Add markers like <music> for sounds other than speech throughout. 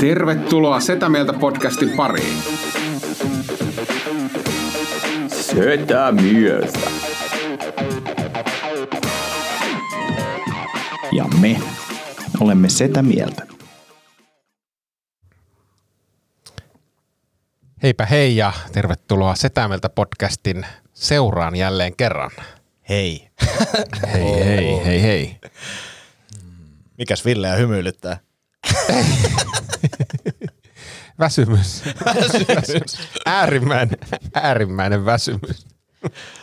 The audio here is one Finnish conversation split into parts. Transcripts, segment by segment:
Tervetuloa Setä Mieltä podcastin pariin. Setä mieltä. Ja me olemme Setä mieltä. Heipä hei ja tervetuloa Setämeltä podcastin seuraan jälleen kerran. Hei. <laughs> Hei, hei, hei, hei. Mikäs Villeä hymyilyttää? Väsymys. väsymys. äärimmäinen, äärimmäinen väsymys.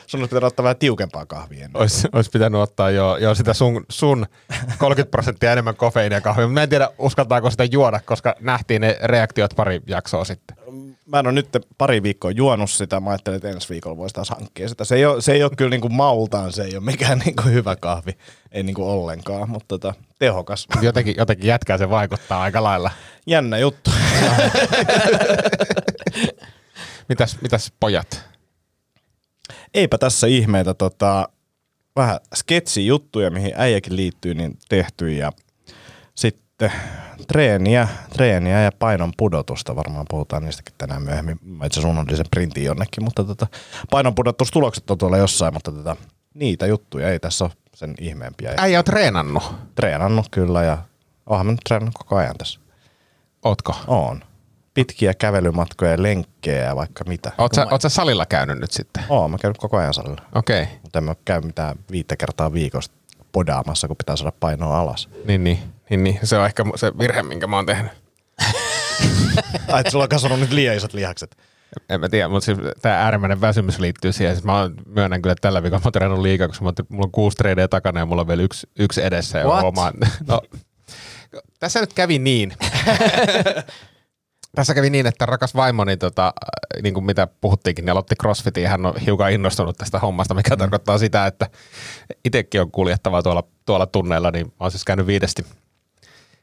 Sun olisi pitänyt ottaa vähän tiukempaa kahvia ennen. Olisi, olisi pitänyt ottaa jo, jo sitä sun, sun 30 prosenttia enemmän kofeiinia kahvia, mutta mä en tiedä uskaltaako sitä juoda, koska nähtiin ne reaktiot pari jaksoa sitten. Mä en ole nyt pari viikkoa juonut sitä, mä ajattelin, että ensi viikolla voisi taas hankkia sitä. Se ei ole, se ei ole kyllä niinku maultaan, se ei ole mikään <laughs> niinku hyvä kahvi, ei niinku ollenkaan, mutta tota, tehokas. Jotenkin, jotenkin jätkää se vaikuttaa aika lailla. Jännä juttu. <laughs> Mitäs, mitäs pojat? Eipä tässä ihmeitä, tota, vähän sketsijuttuja, mihin äijäkin liittyy, niin tehty ja sitten treeniä, treeniä ja painon pudotusta. Varmaan puhutaan niistäkin tänään myöhemmin. Mä itse sen printin jonnekin, mutta tota, painon pudotustulokset on tuolla jossain, mutta tota, niitä juttuja ei tässä ole sen ihmeempiä. Äijä on treenannut. Treenannut kyllä ja oonhan mä nyt treenannut koko ajan tässä. Ootko? Oon. Pitkiä kävelymatkoja, lenkkejä ja vaikka mitä. Oot sä, oot sä salilla käynyt nyt sitten? Oon, mä käyn koko ajan salilla. Okei. Okay. Mutta en mä käy mitään viittä kertaa viikossa podaamassa, kun pitää saada painoa alas. Niin, niin, niin, niin. Se on ehkä se virhe, minkä mä oon tehnyt. <laughs> Ai, että sulla on kasvanut nyt liian isot lihakset. En mä tiedä, mutta siis tämä äärimmäinen väsymys liittyy siihen. Siis mä myönnän kyllä, että tällä viikolla mä oon treenannut liikaa, koska mulla on kuusi treidejä takana ja mulla on vielä yksi, yksi edessä. Ja What? Omaan. <laughs> No, tässä nyt kävi niin. <laughs> tässä kävi niin, että rakas vaimoni, tota, niin kuin mitä puhuttiinkin, niin aloitti CrossFitin ja hän on hiukan innostunut tästä hommasta, mikä mm. tarkoittaa sitä, että itsekin on kuljettava tuolla, tuolla tunneilla, niin oon siis käynyt viidesti,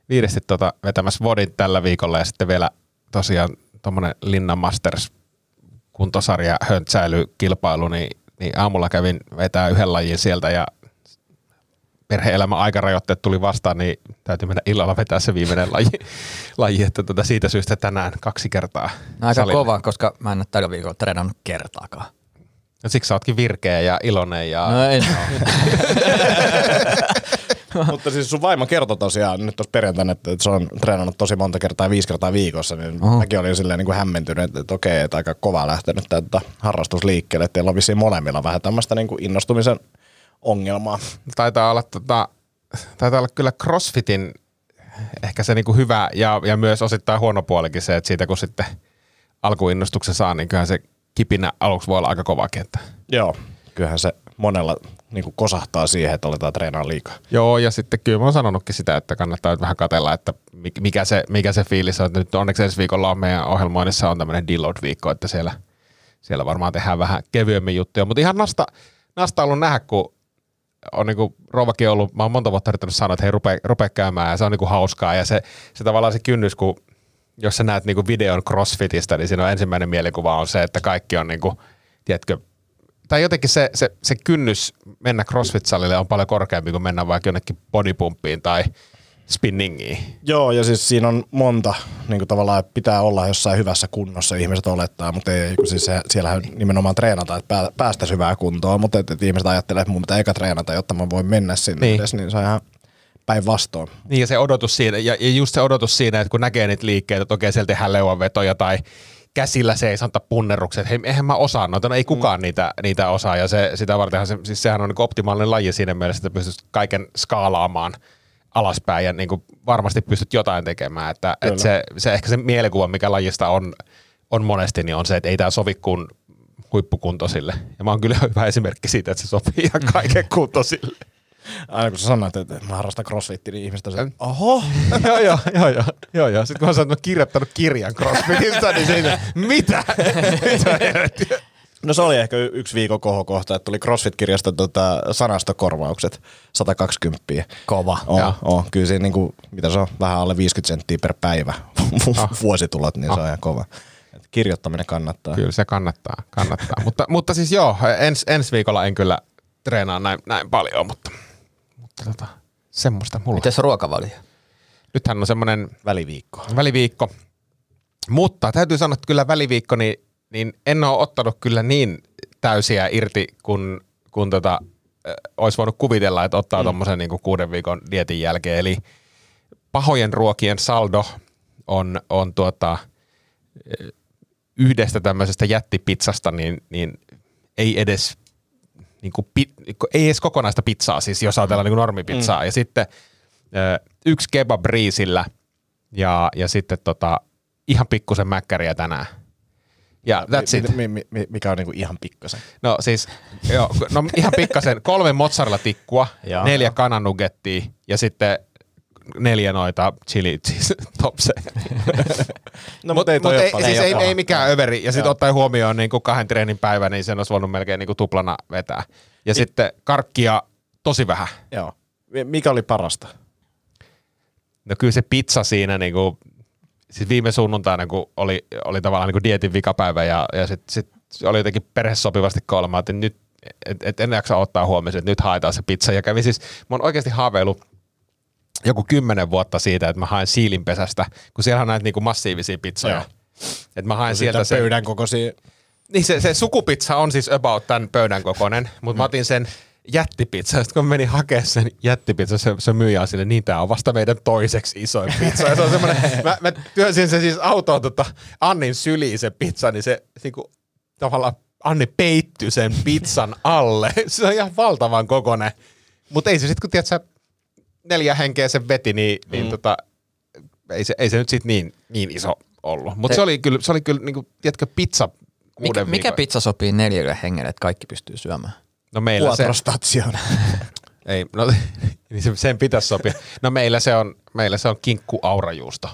viidesti tota, vetämässä vodin tällä viikolla ja sitten vielä tosiaan tuommoinen Linnan Masters kuntosarja höntsäilykilpailu, niin, niin aamulla kävin vetää yhden lajin sieltä ja perhe-elämän aikarajoitteet tuli vastaan, niin täytyy mennä illalla vetää se viimeinen laji, <laughs> laji että tota siitä syystä tänään kaksi kertaa No aika salille. kova, koska mä en ole tällä viikolla treenannut kertaakaan. No siksi sä ootkin virkeä ja iloinen ja No ei <laughs> Mutta siis sun vaimo kertoi tosiaan nyt tuossa perjantaina, että että se on treenannut tosi monta kertaa, viisi kertaa viikossa, niin Oho. mäkin olin silleen niin kuin hämmentynyt, että, että okei, että aika kovaa lähtenyt tämä tota, harrastus liikkeelle, että teillä on vissiin molemmilla vähän tämmöistä niin kuin innostumisen ongelmaa. taitaa olla, tota, taitaa olla kyllä CrossFitin ehkä se niinku hyvä ja, ja myös osittain huono puolikin se, että siitä kun sitten alkuinnostuksen saa, niin kyllähän se kipinä aluksi voi olla aika kovakin. Että. Joo, kyllähän se monella niin kuin kosahtaa siihen, että aletaan treenaa liikaa. Joo, ja sitten kyllä mä oon sanonutkin sitä, että kannattaa nyt vähän katella, että mi- mikä se, mikä se fiilis on. Nyt onneksi ensi viikolla on meidän ohjelmoinnissa on tämmöinen deload-viikko, että siellä, siellä varmaan tehdään vähän kevyemmin juttuja. Mutta ihan nasta, nasta ollut nähdä, kun on niinku rouvakin ollut, mä oon monta vuotta yrittänyt sanoa, että hei rupea, rupea käymään ja se on niinku hauskaa. Ja se, se tavallaan se kynnys, kun jos sä näet niinku videon crossfitistä, niin siinä on ensimmäinen mielikuva on se, että kaikki on niinku, tiedätkö, tai jotenkin se, se, se kynnys mennä crossfit-salille on paljon korkeampi kuin mennä vaikka jonnekin bodypumpiin tai spinningiin. Joo, ja siis siinä on monta, niin kuin tavallaan että pitää olla jossain hyvässä kunnossa, ihmiset olettaa, mutta ei, kun siis se, siellähän nimenomaan treenata, että pää, päästä hyvää kuntoon, mutta että, että ihmiset ajattelee, että mun pitää eka treenata, jotta mä voin mennä sinne Niin. edes, niin se on ihan päinvastoin. Niin ja se odotus siinä, ja, ja just se odotus siinä, että kun näkee niitä liikkeitä, että okei siellä tehdään leuanvetoja tai käsillä seisonta punnerrukset, että hei, eihän mä osaa noita, no ei kukaan mm. niitä, niitä osaa, ja se, sitä vartenhan se, siis sehän on niin optimaalinen laji siinä mielessä, että pystyt kaiken skaalaamaan alaspäin ja niin kuin varmasti pystyt jotain tekemään, että, että se, se, ehkä se mielikuva, mikä lajista on, on monesti, niin on se, että ei tämä sovi kuin huippukuntoisille. Ja mä oon kyllä <laughs> hyvä esimerkki siitä, että se sopii ihan kaiken kuntoisille. Aina kun sä sanoit, että mä harrastan crossfittiä, niin ihmiset on se, oho, <laughs> joo, joo, joo, joo, joo, joo. Sitten kun mä sanoin, että mä kirjoittanut kirjan CrossFitista, niin se mitä? <laughs> mitä? No se oli ehkä y- yksi viikon kohokohta, että tuli CrossFit-kirjasta tota sanastokorvaukset 120. Kova. Oh, oh, kyllä siinä niinku, mitä se on, vähän alle 50 senttiä per päivä <laughs> vuositulot, niin se on ihan kova. Et kirjoittaminen kannattaa. Kyllä se kannattaa, kannattaa. mutta, mutta siis joo, ens, ensi viikolla en kyllä treenaa näin, näin paljon, mutta, mutta tota, semmoista mulla. Mites ruokavalio? Nythän on semmoinen Väliviikko. väliviikko. Mutta täytyy sanoa, että kyllä väliviikko, niin, niin en ole ottanut kyllä niin täysiä irti, kun, kun tota, äh, olisi voinut kuvitella, että ottaa mm. tuommoisen niin kuuden viikon dietin jälkeen. Eli pahojen ruokien saldo on, on tuota, yhdestä tämmöisestä jättipizzasta, niin, niin ei edes niin kuin, ei edes kokonaista pizzaa, siis jos ajatellaan niin normipizzaa. Mm. Ja sitten yksi kebab riisillä ja, ja sitten tota, ihan pikkusen mäkkäriä tänään. Ja that's it. Mi, mi, mi, mikä on niinku ihan pikkasen. No siis, joo, no ihan pikkasen, kolme mozzarella tikkua, Joo. neljä kananugettia ja sitten neljä noita chili <laughs> cheese topseja. No, Mutta ei, mut ei, ole paljon. siis ei, ei mikään överi. Ja sitten ottaen huomioon niin kuin kahden treenin päivä, niin sen olisi voinut melkein niin kuin tuplana vetää. Ja sitten karkkia tosi vähän. Joo. Mi- Mikä oli parasta? No kyllä se pizza siinä, niin kuin, siis viime sunnuntaina, kun oli, oli tavallaan niin kuin dietin vikapäivä ja, ja sitten sit oli jotenkin perhesopivasti kolma, että nyt et, et en jaksa ottaa huomioon, että nyt haetaan se pizza. Ja kävi siis, mä oon oikeasti haaveillut joku kymmenen vuotta siitä, että mä haen siilinpesästä, kun siellä on näitä niinku massiivisia pizzoja. Joo. Että mä haen Sieltä sieltä sen, pöydän kokoisia. niin se, se sukupizza on siis about tämän pöydän kokoinen, mutta mä otin sen jättipizza. Sitten kun mä menin hakemaan sen jättipizza, se, se myyjä on sille, niin tää on vasta meidän toiseksi isoin pizza. Ja se on semmoinen, mä, mä työnsin se siis autoon tota Annin syliin se pizza, niin se niinku, tavallaan Anni peittyi sen pizzan alle. Se on ihan valtavan kokoinen. Mutta ei se sitten, kun tiedät, sä neljä henkeä sen veti, niin, niin tota, ei, se, ei se nyt sitten niin, niin iso ollut. Mutta se oli kyllä, se oli kyllä niinku, tiedätkö, pizza Mikä, mikä viikon- pizza sopii neljälle hengelle, että kaikki pystyy syömään? No meillä se, Quattro stazione. <laughs> ei, no, <laughs> niin se, sen pitäisi sopia. No meillä se on, meillä se on kinkku aurajuusto.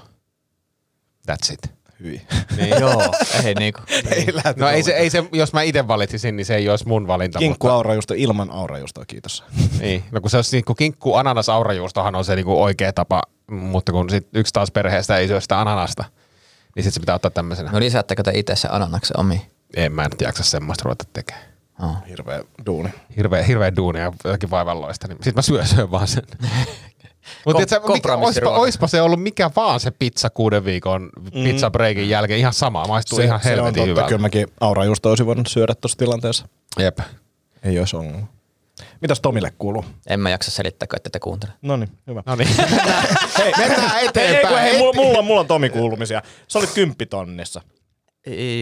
That's it. Hyi. Niin. <laughs> Joo, ei niinku. ei No ei se, ei se, jos mä itse valitsisin, niin se ei olisi mun valinta. Kinkku mutta, aurajuusto ilman aurajuustoa, kiitos. niin. No kun se olisi niinku kinkku ananas aurajuustohan on se niinku oikea tapa, mutta kun sit yksi taas perheestä ei syö sitä ananasta, niin sitten se pitää ottaa tämmöisenä. No lisäättekö te itse se ananaksen omiin? En mä nyt jaksa semmoista ruveta tekemään. Oh. Hirveä duuni. Hirveä, hirveä duunia ja jotakin vaivalloista, niin sit mä syön, syön vaan sen. <laughs> Kom- Mutta oispa, kompromissiruoka. oispa se ollut mikä vaan se pizza kuuden viikon pizza breakin jälkeen ihan sama, maistuu Se, ihan se on helvetin totta, kyllä mäkin aurajuusto olisi voinut syödä tuossa tilanteessa. Jep. Ei olisi ongelma. Mitäs Tomille kuuluu? En mä jaksa selittää, kun ette te kuuntele. No niin, hyvä. No niin. <laughs> Hei, Mennään eteenpäin. hei, hei, mulla, mulla, on, mulla on Tomi kuulumisia. Sä olit kymppitonnissa.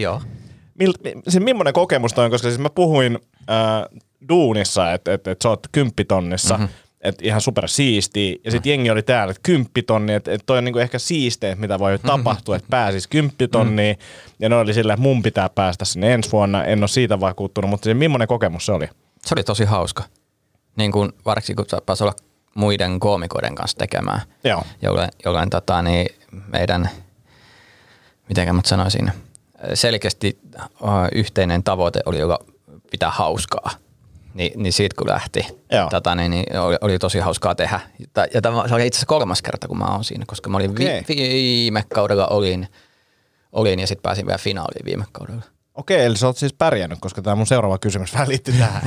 Joo. Mil, mi- siis millainen kokemus toi on, koska siis mä puhuin äh, duunissa, että et, et sä oot kymppitonnissa, mm-hmm. että ihan super siistiä, ja sitten jengi oli täällä, että kymppitonni, että et toi on niinku ehkä siisteet, mitä voi tapahtua, että pääsis kymppitonniin, ja ne oli sillä, että mun pitää päästä sinne ensi vuonna, en ole siitä vakuuttunut, mutta se millainen kokemus se oli? Se oli tosi hauska. Niin kuin varsinkin kun sä pääsi olla muiden koomikoiden kanssa tekemään. Joo. Jolloin, jolloin tota, niin meidän, miten mä sanoisin, selkeästi uh, yhteinen tavoite oli olla pitää hauskaa. Ni, niin siitä kun lähti, Joo. tota, niin, niin oli, oli, tosi hauskaa tehdä. Ja, ja tämä se oli itse asiassa kolmas kerta, kun mä oon siinä, koska mä olin Okei. vi, viime kaudella olin, olin ja sitten pääsin vielä finaaliin viime kaudella. Okei, eli sä oot siis pärjännyt, koska tämä mun seuraava kysymys <laughs> vähän liittyy tähän.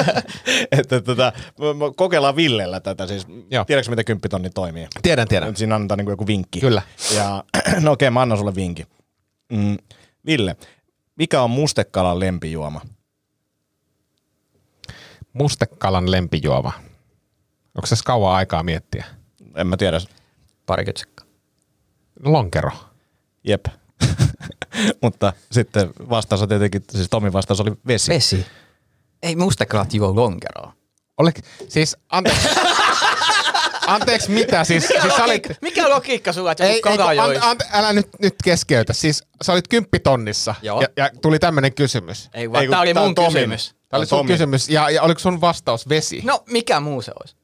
<laughs> että tota, mä- mä kokeillaan Villellä tätä siis. Joo. Tiedätkö, miten kymppitonni toimii? Tiedän, tiedän. Siinä annetaan niin joku vinkki. Kyllä. Ja <clears throat> no okei, mä annan sulle vinkin. Mm, Ville, mikä on mustekalan lempijuoma? Mustekalan lempijuoma. Onko se kauan aikaa miettiä? En mä tiedä. Parikymmentä sekkaa. Lonkero. Jep. <laughs> Mutta sitten vastaus on tietenkin, siis Tomin vastaus oli vesi. Vesi. Ei mustekalat juo lonkeroa. Oliko, siis anteeksi. <laughs> anteeksi mitä? Siis, siis sä olit, Mikä logiikka sulla, että ei, joku ei, ant, ant, älä nyt, nyt keskeytä. Siis sä olit kymppitonnissa Joo. ja, ja tuli tämmönen kysymys. Ei vaan, Ei, tää oli mun Tomin. kysymys. Tämä oli sun Tomi. kysymys, ja, ja oliko sun vastaus vesi? No, mikä muu se olisi?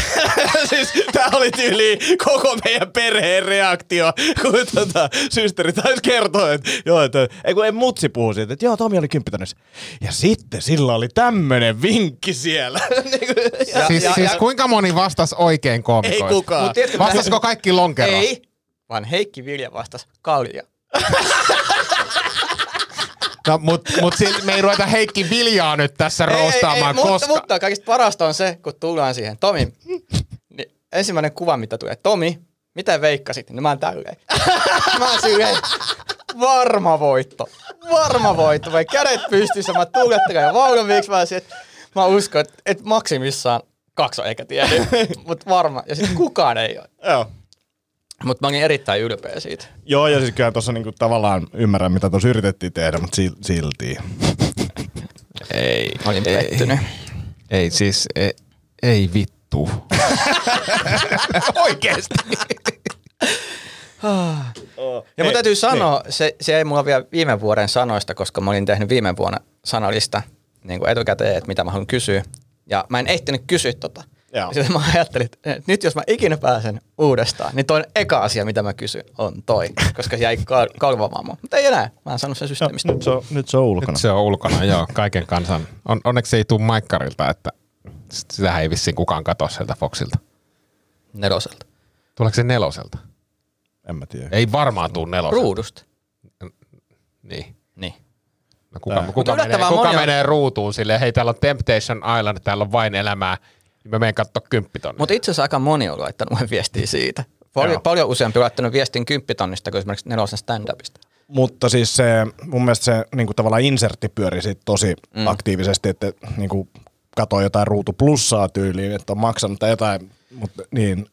<laughs> siis tää oli tyyli koko meidän perheen reaktio, kun tota, systeri taisi kertoa, että joo, että, ei kun ei mutsi puhu siitä, että joo, Tomi oli kymppitonnissa. Ja sitten sillä oli tämmönen vinkki siellä. <laughs> Niinku, ja, siis, ja- siis ja- kuinka moni vastasi oikein ei koomikoista? kukaan. Mut tiedätkö, Vastasiko kaikki lonkero? Ei, vaan Heikki Vilja vastasi kalja. <laughs> No, mut, mut me ei ruveta Heikki Viljaa nyt tässä roustaamaan, mutta, koska... mutta kaikista parasta on se, kun tullaan siihen. Tomi, niin ensimmäinen kuva, mitä tulee. Tomi, mitä veikkasit? No mä oon tälleen. mä oon silleen, varma voitto. Varma voitto. Vai kädet pystyssä, mä tuulettelen ja valmiiksi. Mä, sit, mä uskon, että et maksimissaan kaksi eikä tiedä. <laughs> Mutta varma. Ja sitten kukaan ei ole. Joo. Mutta mä olin erittäin ylpeä siitä. Joo, ja siis kyllä tuossa niinku tavallaan ymmärrän, mitä tuossa yritettiin tehdä, mutta sil- silti. Ei, Olin pettynyt. ei siis, ei, ei vittu. Oikeesti. Ja mun täytyy sanoa, se, se ei mulla vielä viime vuoden sanoista, koska mä olin tehnyt viime vuonna sanallista niin kuin etukäteen, että mitä mä haluan kysyä. Ja mä en ehtinyt kysyä tota. Joo. Sitten mä ajattelin, että nyt jos mä ikinä pääsen uudestaan, niin toinen eka asia, mitä mä kysyn, on toi. Koska se jäi kal- kalvamaan mua. Mutta ei enää. Mä oon saanut sen No, systeemistä. nyt, se on, nyt se on ulkona. Nyt se on ulkona, joo, kaiken kansan. On, onneksi se ei tuu Maikkarilta, että sitä ei vissiin kukaan katso sieltä Foxilta. Neloselta. Tuleeko se neloselta? En mä tiedä. Ei varmaan tuu neloselta. Ruudusta. Niin. Niin. No kuka, kuka, Mut menee, kuka menee ruutuun silleen, hei täällä on Temptation Island, täällä on vain elämää, mä menen katsoa kymppitonnia. Mutta itse asiassa aika moni on laittanut mulle viestiä siitä. Paljon, Joo. paljon useampi on laittanut viestin kymppitonnista kuin esimerkiksi nelosen stand-upista. Mutta siis se, mun mielestä se niin kuin tavallaan insertti pyöri sit tosi mm. aktiivisesti, että niin kuin katoi jotain ruutu plussaa tyyliin, että on maksanut tai jotain, mutta niin,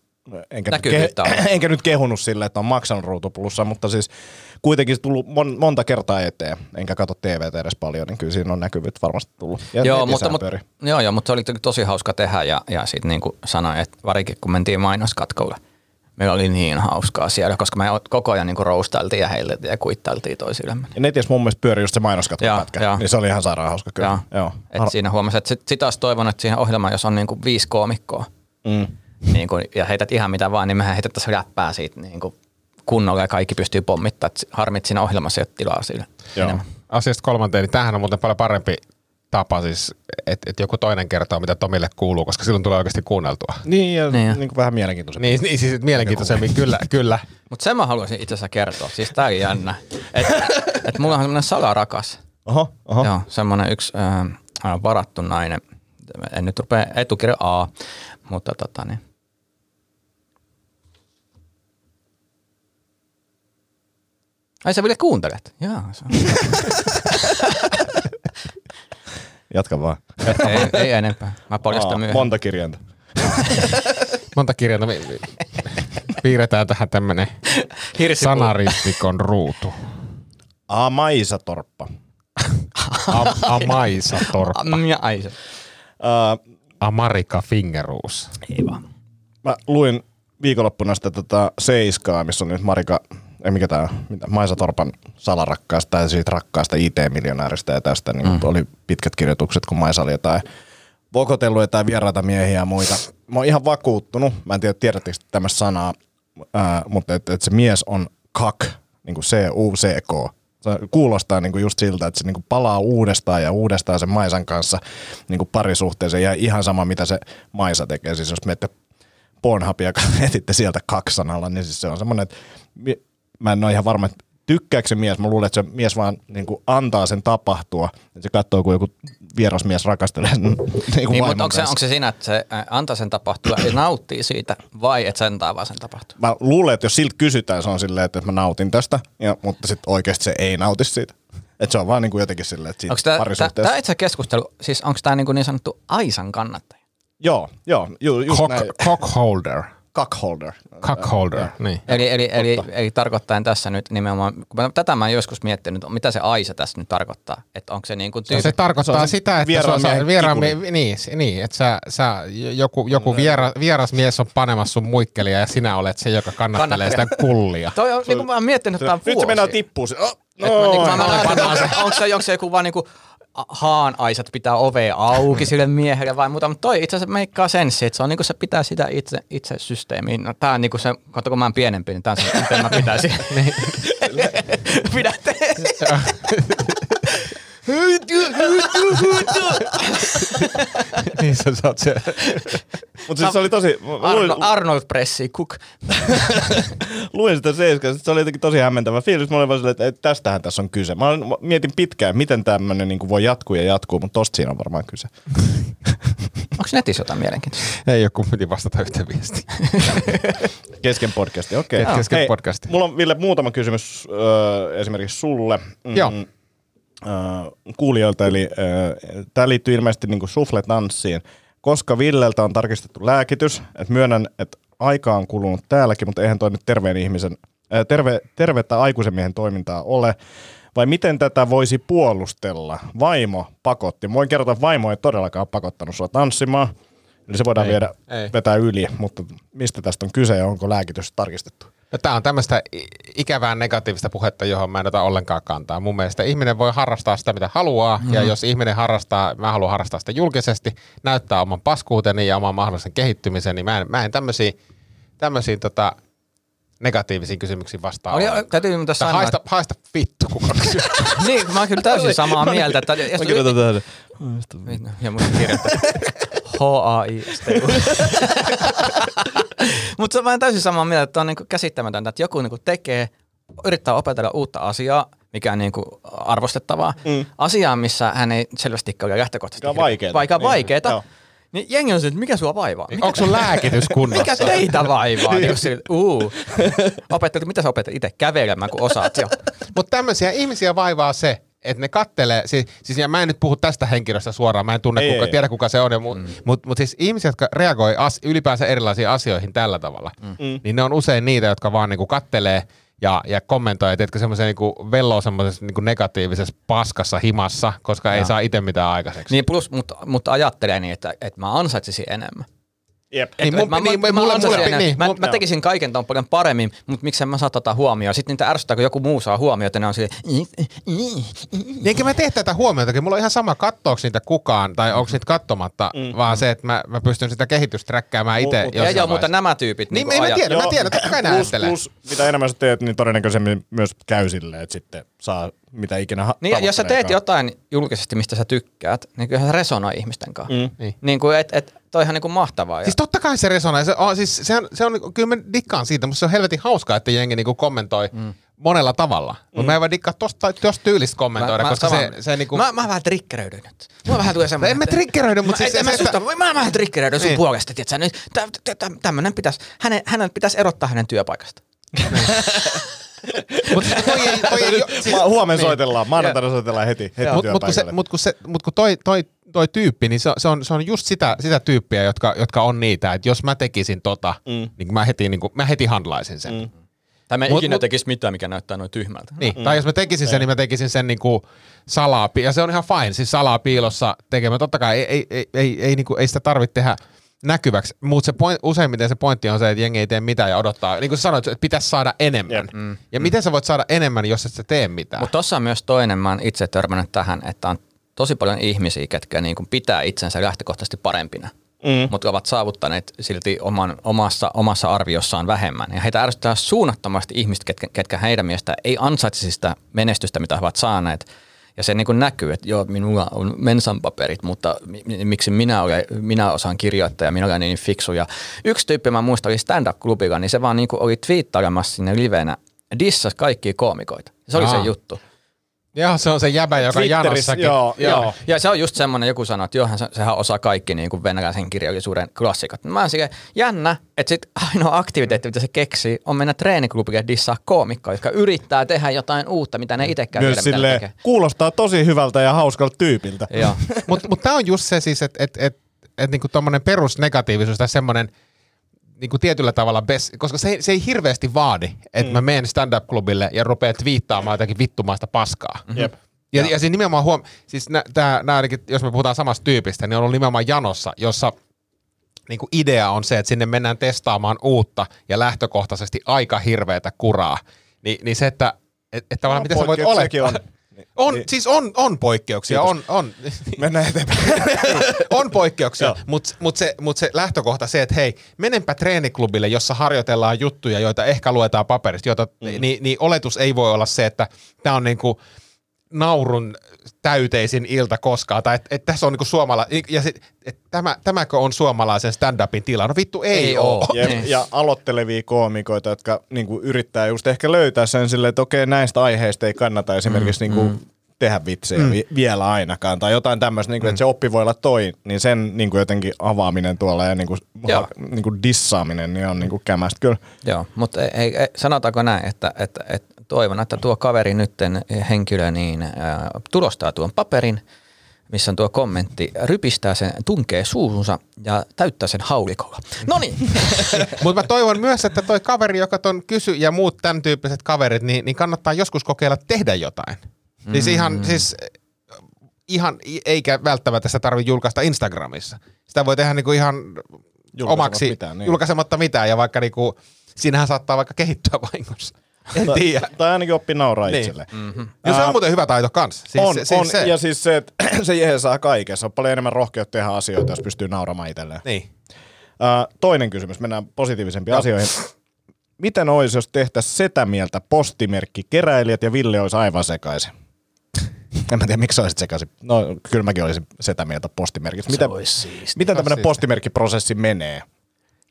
enkä, nyt, on. <clears throat> enkä nyt kehunut sille, että on maksanut ruutu plussaa, mutta siis kuitenkin se tullut mon, monta kertaa eteen, enkä katso TVtä edes paljon, niin kyllä siinä on näkyvyyttä varmasti tullut. Ja Joo, mutta, mutta, joo, joo, mutta se oli tosi hauska tehdä ja, ja sitten niin kuin sanoin, että varsinkin kun mentiin mainoskatkolle, meillä oli niin hauskaa siellä, koska me koko ajan niin roustailtiin ja heilteltiin ja kuittailtiin toisillemme. Ja netissä mun mielestä pyöri just se mainoskatkopätkä, joo. niin se oli ihan sairaan hauska kyllä. Joo. Joo. Et siinä huomasi, että sit, sit olisi toivonut, että siihen ohjelmaan, jos on niin kuin viisi koomikkoa, Mm. niin kuin, ja heität ihan mitä vaan, niin mehän heitettäisiin läppää siitä niin kuin kunnolla ja kaikki pystyy pommittamaan. Harmi, että siinä ohjelmassa ei ole tilaa sille Joo. enemmän. Asiasta kolmanteen, niin tämähän on muuten paljon parempi tapa siis, että et joku toinen kertoo, mitä Tomille kuuluu, koska silloin tulee oikeasti kuunneltua. Niin, ja Niin niin, niin kuin vähän mielenkiintoisempi. Niin, niin siis mielenkiintoisemmin, kyllä, kyllä. <laughs> Mutta sen mä haluaisin itse asiassa kertoa. Siis tää on jännä. Että et mulla on semmoinen salarakas. Oho, oho. Joo, semmoinen yksi äh, varattu nainen. En nyt rupea etukirja A, mutta tota niin. Ai sä vielä kuuntelet? Jaa, se on. <laughs> Jatka vaan. ei, ei enempää. Mä paljastan Aa, myöhemmin. monta kirjainta. <laughs> Monta kirjainta piirretään tähän tämmönen Hirsipuu. sanaristikon ruutu. <laughs> A. Maisa Torppa. A- Amaisa Torppa. Mm, ja ai se. Uh, Amarika Fingeruus. Ei vaan. mä luin viikonloppuna sitä tota Seiskaa, missä on nyt Marika, ei mikä tää, on, mitä, Maisa Torpan salarakkaasta tai siitä rakkaasta IT-miljonääristä ja tästä niin mm. oli pitkät kirjoitukset, kun Maisa oli jotain vokotellut jotain vieraita miehiä ja muita. Mä oon ihan vakuuttunut, mä en tiedä tiedättekö te tämmöistä sanaa, ää, mutta että et se mies on kak, niin kuin C-U-C-K. Se kuulostaa niin kuin just siltä, että se niin kuin palaa uudestaan ja uudestaan sen Maisan kanssa niin kuin parisuhteeseen ja ihan sama mitä se Maisa tekee. Siis jos menette Pornhubia <laughs> etitte sieltä kaksanalla, niin siis se on semmoinen, että mä en ole ihan varma, että tykkääkö se mies. Mä luulen, että se mies vaan niin kuin antaa sen tapahtua. Että se katsoo, kun joku vieras mies rakastelee sen <laughs> niin kuin Niin, mutta onko se, onko se siinä, että se antaa sen tapahtua ja nauttii siitä, vai että se antaa vaan sen tapahtua? Mä luulen, että jos siltä kysytään, se on silleen, että mä nautin tästä, ja, mutta sitten oikeasti se ei nauti siitä. Että se on vaan niin kuin jotenkin silleen, että siitä Onko tämä parisuhteessa. itse keskustelu, siis onko tämä niin, niin sanottu Aisan kannattaja? Joo, joo, ju, just Cock, näin. cockholder. Cuckholder. Cuckholder, niin. Eli, eli, eli, eli tarkoittaen tässä nyt nimenomaan, kun mä, tätä mä oon joskus miettinyt, mitä se Aisa tässä nyt tarkoittaa. Että onko se niin kuin Se, tyyppi, se tarkoittaa Se on se sitä, että vieraan se on, vieraan, niin, niin, että sä, sä, joku, joku viera, vieras mies on panemassa sun muikkelia ja sinä olet se, joka kannattelee sitä kullia. Toi on, niin kuin mä oon miettinyt tämän Nyt se mennään tippuu. Se, oh, Et mä, niin no, mä, mä ajattelin, että onko se, joku vaan niinku a- haan aisat pitää ovea auki sille miehelle vai muuta, mutta toi itse asiassa meikkaa sensi, että se on niinku se pitää sitä itse, itse systeemiin. No, tää on niinku se, katso kun mä oon pienempi, niin tää on se, miten mä pitäisin. <laughs> <laughs> Pidätte. <laughs> niin sä saat se. Mutta siis se oli tosi... Luin, Arno, Arnold Pressi, Cook. <laughs> luin sitä seiskasta, se oli jotenkin tosi hämmentävä fiilis. Mä olin vaan silleen, että tästähän tässä on kyse. Mä, olin, mä mietin pitkään, miten tämmöinen niin voi jatkuu ja jatkuu, mutta tosta siinä on varmaan kyse. <laughs> Onko netissä jotain mielenkiintoista? Ei joku piti vastata yhteen viestiin. Kesken podcasti, okei. Kes- kesken Hei, podcasti. Mulla on Ville muutama kysymys äh, esimerkiksi sulle. Mm, Joo. Äh, kuulijoilta, eli äh, tämä liittyy ilmeisesti niin sufletanssiin. Koska Villeltä on tarkistettu lääkitys, että myönnän, että aika on kulunut täälläkin, mutta eihän toi nyt terveen ihmisen, äh, terve, tervettä aikuisen miehen toimintaa ole. Vai miten tätä voisi puolustella? Vaimo pakotti. Voin kertoa, että vaimo ei todellakaan pakottanut sua tanssimaan. Eli se voidaan Ei, viedä, ei. vetää yli, mutta mistä tästä on kyse ja onko lääkitys tarkistettu? No, Tämä on tämmöistä ikävää negatiivista puhetta, johon mä en ota ollenkaan kantaa. Mun mielestä ihminen voi harrastaa sitä, mitä haluaa, mm. ja jos ihminen harrastaa, mä haluan harrastaa sitä julkisesti, näyttää oman paskuuteni ja oman mahdollisen kehittymisen, niin mä en, mä en tämmöisiin, tämmöisiin tota, negatiivisiin kysymyksiin vastaa. Oli, täytyy Tää sanoa, haista, haista vittu, kuka kysyy. <laughs> niin, mä oon kyllä täysin samaa mieltä. Että, Mä kirjoitan tähän. Ja mun kirjoittaa. <laughs> H-A-I-S-T. <laughs> Mutta mä oon täysin samaa mieltä, että on niinku käsittämätöntä, että joku niinku tekee, yrittää opetella uutta asiaa, mikä on niinku arvostettavaa. Mm. Asiaa, missä hän ei selvästikään ole lähtökohtaisesti. Mikä on vaikeeta. Vaikka Niin. Niin jengi on se, että mikä sua vaivaa? Mikä, Onko sun lääkitys kunnossa? mikä teitä vaivaa? niin sille, uu. Opettelit, mitä sä opettelit itse kävelemään, kun osaat jo? Mutta tämmöisiä ihmisiä vaivaa se, että ne kattelee, siis, siis ja mä en nyt puhu tästä henkilöstä suoraan, mä en tunne, Ei, kuka, ei. tiedä kuka se on, mutta mm. mut, mut siis ihmiset, jotka reagoi as, ylipäänsä erilaisiin asioihin tällä tavalla, mm. niin ne on usein niitä, jotka vaan niinku kattelee ja, ja kommentoi, että semmoisen niinku velloo semmoisessa niinku negatiivisessa paskassa himassa, koska ei saa itse mitään aikaiseksi. Niin plus, mutta mut ajattelee niin, että, että mä ansaitsisin enemmän. Jep. Niin, mun- mä, niin, mä, mulle- mulle- niin, mä, mun- mä tekisin kaiken ton paljon paremmin, mutta miksei mä saa tota huomioon. Sitten niitä ärsyttää, kun joku muu saa huomiota, ne on silleen, Niin Enkä mä tee tätä huomiotakin. Mulla on ihan sama, kattooks niitä kukaan tai onko niitä kattomatta, mm. vaan se, että mä, mä pystyn sitä kehitystä träkkäämään itse Mut- mut- ja joo, mutta nämä tyypit Niin, niin mä tiedän, mä tiedän, totta kai plus, mitä enemmän sä teet, niin todennäköisemmin myös käy silleen, että sitten saa mitä ikinä ha- Niin, jos sä teet jotain julkisesti, mistä sä tykkäät, niin kyllähän se resonoi ihmisten kanssa. Mm. Niin. Niin kuin, et, et, toihan niin kuin mahtavaa. Siis totta kai se resonoi. Se on, siis se on, se on, kyllä mä dikkaan siitä, mutta se on helvetin hauskaa, että jengi niinku kommentoi mm. monella tavalla. Mutta mm. mä en vaan dikkaa tosta, tosta tyylistä kommentoida, koska se, se niinku... Mä, mä vähän triggeröidyn nyt. Mulla vähän tulee semmoinen... <laughs> en mä triggeröidy, mutta mä, siis en, se- mä, se, että- mä vähän triggeröidyn sun Niin. puolesta, tietsä, nyt tä, tä, tä, tämmönen pitäisi, hänen, hänen pitäisi erottaa hänen työpaikasta. <laughs> <laughs> Mut toi ei, toi ei, siis, Ma- huomenna niin. soitellaan, maanantaina soitellaan heti, heti Mut, mut, kun, se, mut, kun, se, mut kun toi, toi, toi tyyppi, niin se, on- se, on, se on just sitä, sitä tyyppiä, jotka, jotka on niitä, että jos mä tekisin tota, mm. niin mä heti, niin kuin, mä heti handlaisin sen. Mm. Tai mä en Mut- ikinä mut- tekisi mitään, mikä näyttää noin tyhmältä. Niin, mm. tai jos mä tekisin sen, niin mä tekisin sen niinku salaa, pi- ja se on ihan fine, siis salaa piilossa tekemään. Totta kai ei, ei, ei, ei, ei, niinku, ei sitä tarvitse tehdä näkyväksi, mutta se point, useimmiten se pointti on se, että jengi ei tee mitään ja odottaa. Niin kuin sä sanoit, että pitäisi saada enemmän. Jep. Mm. Ja miten sä voit saada enemmän, jos et sä tee mitään? Mutta tossa on myös toinen, mä oon itse törmännyt tähän, että on tosi paljon ihmisiä, ketkä niin kuin pitää itsensä lähtökohtaisesti parempina. Mm. Mutta ovat saavuttaneet silti oman, omassa, omassa arviossaan vähemmän. Ja heitä ärsyttää suunnattomasti ihmiset, ketkä, ketkä heidän mielestä ei ansaitsisi sitä menestystä, mitä he ovat saaneet. Ja se niin kuin näkyy, että joo, minulla on mensan paperit, mutta mi- mi- miksi minä, olen, minä osaan kirjoittaa ja minä olen niin fiksu. Ja yksi tyyppi, mä muistan, oli stand-up-klubilla, niin se vaan niin kuin oli twiittailemassa sinne livenä, dissas kaikkia koomikoita. Se oli Aa. se juttu. Joo, se on se jäbä, joka Twitterissä, janossakin. joo, joo. Ja se on just semmoinen, joku sanoo, että johan se- sehän osaa kaikki niin kuin venäläisen kirjallisuuden klassikot. Mä oon silleen, jännä, että sit ainoa aktiviteetti, mitä se keksii, on mennä treeniklubille ja dissaa koomikkoja, jotka yrittää tehdä jotain uutta, mitä ne itsekään Myös tiedä, mitä ne sille tekee. kuulostaa tosi hyvältä ja hauskalta tyypiltä. Joo. Mutta <laughs> mut tämä on just se siis, että et, et, et niinku tommonen perusnegatiivisuus tai semmoinen, niin kuin tietyllä tavalla best, koska se, ei- se ei hirveästi vaadi, että mm. mä menen stand-up-klubille ja rupean twiittaamaan jotakin vittumaista paskaa. Jep. Ja, ja siis nimenomaan huom... Siis nä, tää, nää jos me puhutaan samasta tyypistä, niin on ollut nimenomaan janossa, jossa niin kuin idea on se, että sinne mennään testaamaan uutta ja lähtökohtaisesti aika hirveätä kuraa. Ni, niin se, että et, et tavallaan No, mitä sä voit olettaa. <laughs> on. On, Niin. siis on, on poikkeuksia, on, on, <laughs> Mennään eteenpäin. <laughs> on poikkeuksia, mutta mut se, mut se lähtökohta se, että hei, menenpä treeniklubille, jossa harjoitellaan juttuja, joita ehkä luetaan paperista, joita, mm. niin, niin oletus ei voi olla se, että tämä on niinku naurun täyteisin ilta koskaan, tai että et tässä on niinku suomala, ja sit, et tämä, tämäkö on suomalaisen stand-upin tila? No vittu ei, Ei ole. Niin. ja aloittelevia koomikoita, jotka niinku yrittää just ehkä löytää sen silleen, että okei, näistä aiheista ei kannata esimerkiksi mm, niinku tehdä vitsejä mm. vielä ainakaan, tai jotain tämmöistä, niinku, että se oppi voi olla toi, niin sen niinku jotenkin avaaminen tuolla ja niinku, Joo. ha, niinku dissaaminen niin on niinku kämästä kyllä. Joo, mutta ei, ei, ei, sanotaanko näin, että, että, että toivon, että tuo kaveri nytten henkilö niin ää, tulostaa tuon paperin, missä on tuo kommentti, rypistää sen, tunkee suuhunsa ja täyttää sen haulikolla. No niin, <laughs> Mutta mä toivon myös, että toi kaveri, joka ton kysy ja muut tämän tyyppiset kaverit, niin, niin kannattaa joskus kokeilla tehdä jotain. Mm. Siis ihan, siis ihan, eikä välttämättä sitä tarvitse julkaista Instagramissa. Sitä voi tehdä niinku ihan omaksi, mitään, niin. julkaisematta mitään, ja vaikka niinku, siinähän saattaa vaikka kehittyä vahingossa. En tiedä. Tai ainakin oppi nauraa Niin. itselleen. Mm-hmm. Ja se on muuten hyvä taito kans. Siis on, se, siis on. se, ja siis se, että <clears throat> se jehe saa kaikessa. On paljon enemmän rohkeutta tehdä asioita, jos pystyy nauramaan itselleen. Niin. Uh, toinen kysymys, mennään positiivisempiin asioihin. Miten olisi, jos tehtäisiin setä mieltä postimerkki keräilijät ja Ville olisi aivan sekaisin? En mä tiedä, miksi olisit sekaisin. No, kyllä mäkin olisin setä mieltä postimerkistä. Miten, miten tämmöinen postimerkkiprosessi menee?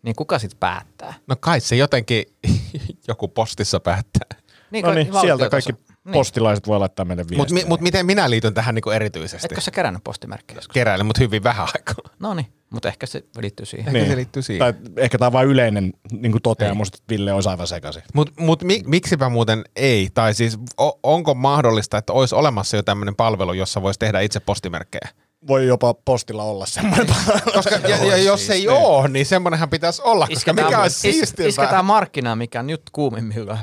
Niin kuka sitten päättää? No kai se jotenkin <laughs> joku postissa päättää. Niin, No niin, valtio sieltä tuossa- kaikki postilaiset voi laittaa meille Mutta viestiä. mi, mut miten minä liityn tähän niinku erityisesti? Etkö sä kerännyt postimerkkiä? Keräilen, mutta hyvin vähän aikaa. No niin, mutta ehkä se liittyy siihen. Ehkä se liittyy siihen. Tai ehkä tämä on vain yleinen niin toteamus, että Ville olisi aivan sekaisin. Mutta mut, mi, miksipä muuten ei? Tai siis o, onko mahdollista, että olisi olemassa jo tämmöinen palvelu, jossa voisi tehdä itse postimerkkejä? Voi jopa postilla olla semmoinen. Koska <laughs> ja, ja jos ei ole, niin semmoinenhan pitäisi olla, koska mikä olisi is, siistimpää. isketään markkinaa, mikä on nyt kuumimmillaan.